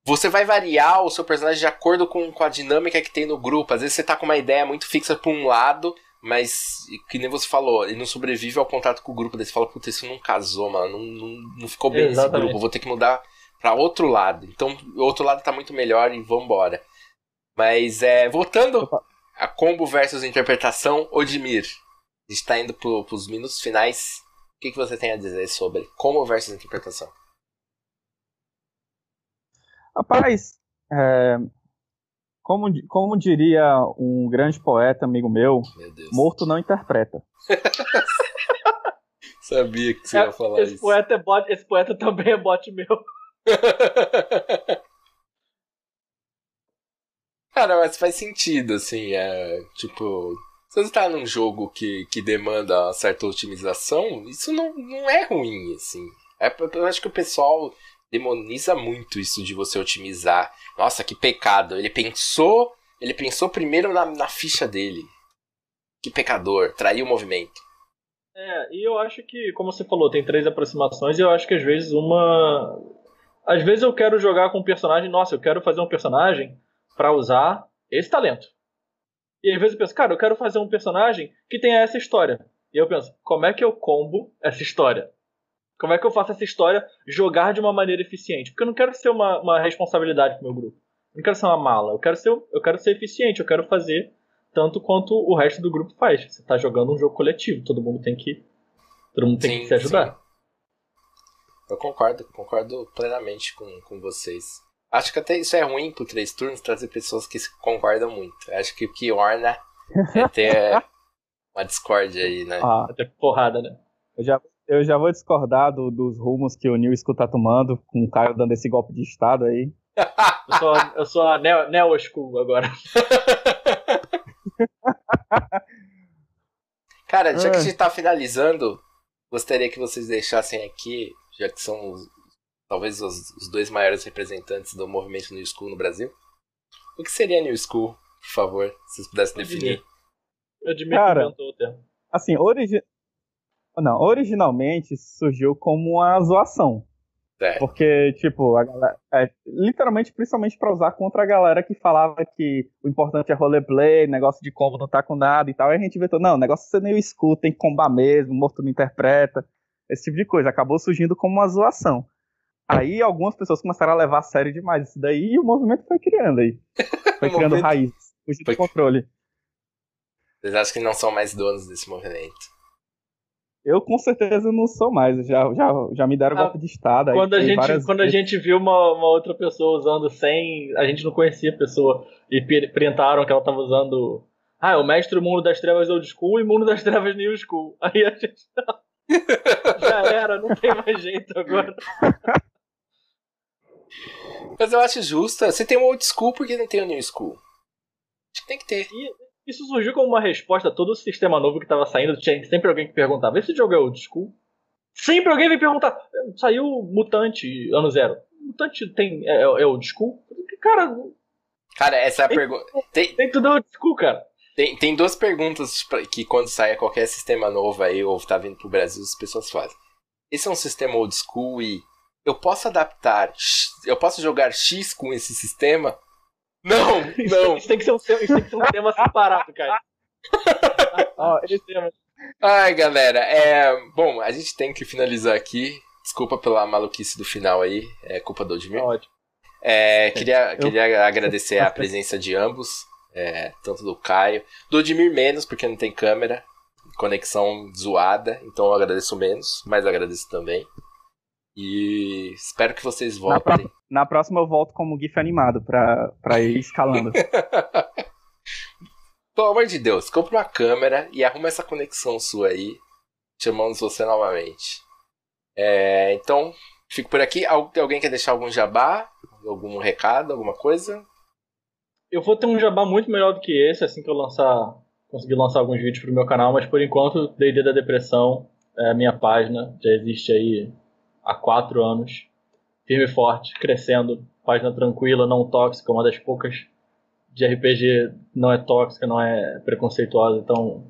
Você vai variar o seu personagem de acordo com, com a dinâmica que tem no grupo. Às vezes você tá com uma ideia muito fixa pra um lado, mas, que nem você falou, ele não sobrevive ao contato com o grupo. Daí você fala, puta, isso não casou, mano. Não, não, não ficou bem Exatamente. esse grupo. Vou ter que mudar para outro lado. Então, o outro lado tá muito melhor e vambora. Mas, é, voltando Opa. a combo versus interpretação, Odimir. A gente tá indo pro, pros minutos finais. O que, que você tem a dizer sobre combo versus interpretação? Rapaz, é, como, como diria um grande poeta amigo meu, meu morto não interpreta. *laughs* Sabia que você é, ia falar esse isso. Poeta é bot, esse poeta também é bot meu. *laughs* Cara, mas faz sentido, assim, é, tipo, se você tá num jogo que, que demanda certa otimização, isso não, não é ruim, assim. É, eu acho que o pessoal demoniza muito isso de você otimizar. Nossa, que pecado. Ele pensou, ele pensou primeiro na, na ficha dele. Que pecador, traiu o movimento. É, e eu acho que, como você falou, tem três aproximações e eu acho que às vezes uma às vezes eu quero jogar com um personagem, nossa, eu quero fazer um personagem para usar esse talento. E às vezes eu penso, cara, eu quero fazer um personagem que tenha essa história. E eu penso, como é que eu combo essa história? Como é que eu faço essa história jogar de uma maneira eficiente? Porque eu não quero ser uma, uma responsabilidade pro meu grupo. Eu não quero ser uma mala. Eu quero ser, eu quero ser eficiente. Eu quero fazer tanto quanto o resto do grupo faz. Você tá jogando um jogo coletivo. Todo mundo tem que, todo mundo tem sim, que se ajudar. Sim. Eu concordo, concordo plenamente com, com vocês. Acho que até isso é ruim pro três turnos trazer pessoas que concordam muito. Acho que o que orna é ter *laughs* uma discórdia aí, né? Ah, até porrada, né? Eu já, eu já vou discordar do, dos rumos que o New School tá tomando, com o Caio dando esse golpe de Estado aí. eu sou, eu sou a Neo, Neo School agora. *laughs* Cara, já que a gente tá finalizando, gostaria que vocês deixassem aqui já que são os, talvez os, os, dois maiores representantes do movimento New School no Brasil. O que seria New School, por favor, se vocês pudessem definir? Eu admito Cara, o termo. Assim, origi... Não, originalmente surgiu como uma zoação. É. Porque, tipo, a galera, é, literalmente, principalmente para usar contra a galera que falava que o importante é roleplay, negócio de combo não tá com nada e tal. E a gente inventou, não, o negócio ser meio escuta, tem que combar mesmo, morto não interpreta esse tipo de coisa. Acabou surgindo como uma zoação. Aí algumas pessoas começaram a levar a sério demais isso daí e o movimento foi criando aí. *laughs* Foi criando movimento... raízes, fugindo foi... do controle. Vocês acham que não são mais donos desse movimento? Eu com certeza não sou mais, já, já, já me deram ah, golpe de estado. Quando, a gente, quando a gente viu uma, uma outra pessoa usando sem. A gente não conhecia a pessoa e printaram que ela estava usando. Ah, o mestre Mundo das Trevas Old School e Mundo das Trevas New School. *laughs* Aí a gente. Já era, não tem mais jeito agora. Mas eu acho justo. Você tem um old school, porque não tem o um new school? Acho que tem que ter. E isso surgiu como uma resposta a todo o sistema novo que estava saindo. Tinha sempre alguém que perguntava: esse jogo é old school? Sempre alguém vem perguntar: saiu Mutante ano zero. Mutante tem, é, é old school? Cara. Cara, essa é a pergunta. Tem, tem tudo old school, cara. Tem, tem duas perguntas que quando sai qualquer sistema novo aí, ou tá vindo pro Brasil, as pessoas fazem. Esse é um sistema old school e eu posso adaptar, eu posso jogar X com esse sistema? Não, não. Isso, tem que ser um, isso tem que ser um tema separado, cara. *laughs* oh, esse... Ai, galera, é... Bom, a gente tem que finalizar aqui. Desculpa pela maluquice do final aí, é culpa do Odmir. Ótimo. É, queria, queria agradecer a presença de ambos. É, tanto do Caio. Do Odmir menos, porque não tem câmera. Conexão zoada, então eu agradeço menos, mas agradeço também. E espero que vocês voltem. Na, pro... Na próxima eu volto como GIF animado pra, pra ir *laughs* escalando. Pelo amor de Deus, compra uma câmera e arruma essa conexão sua aí. Chamamos você novamente. É, então, fico por aqui. Alguém quer deixar algum jabá? Algum recado? Alguma coisa? Eu vou ter um jabá muito melhor do que esse, assim que eu lançar, conseguir lançar alguns vídeos pro meu canal, mas por enquanto, D&D da Depressão é a minha página, já existe aí há quatro anos. firme e forte, crescendo, página tranquila, não tóxica, uma das poucas de RPG não é tóxica, não é preconceituosa, então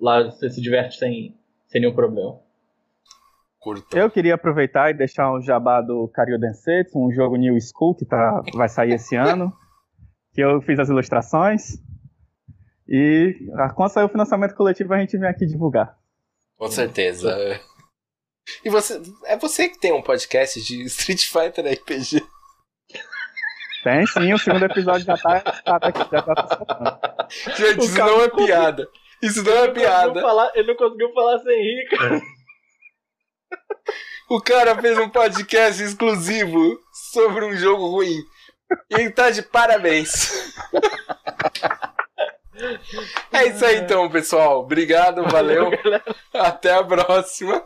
lá você se diverte sem, sem nenhum problema. Curto. Eu queria aproveitar e deixar um jabá do Karyo Densetsu, um jogo New School que tá, vai sair esse *laughs* ano, que eu fiz as ilustrações. E quando sair o financiamento coletivo a gente vem aqui divulgar. Com certeza. E você, é você que tem um podcast de *laughs* Street Fighter RPG? Tem sim, o segundo episódio já tá, já tá, já tá Gente, isso não é piada. Isso não é piada. Falar, ele não conseguiu falar sem rir, cara. O cara fez um podcast exclusivo sobre um jogo ruim. E ele tá de parabéns. É isso aí então, pessoal. Obrigado, valeu. Até a próxima.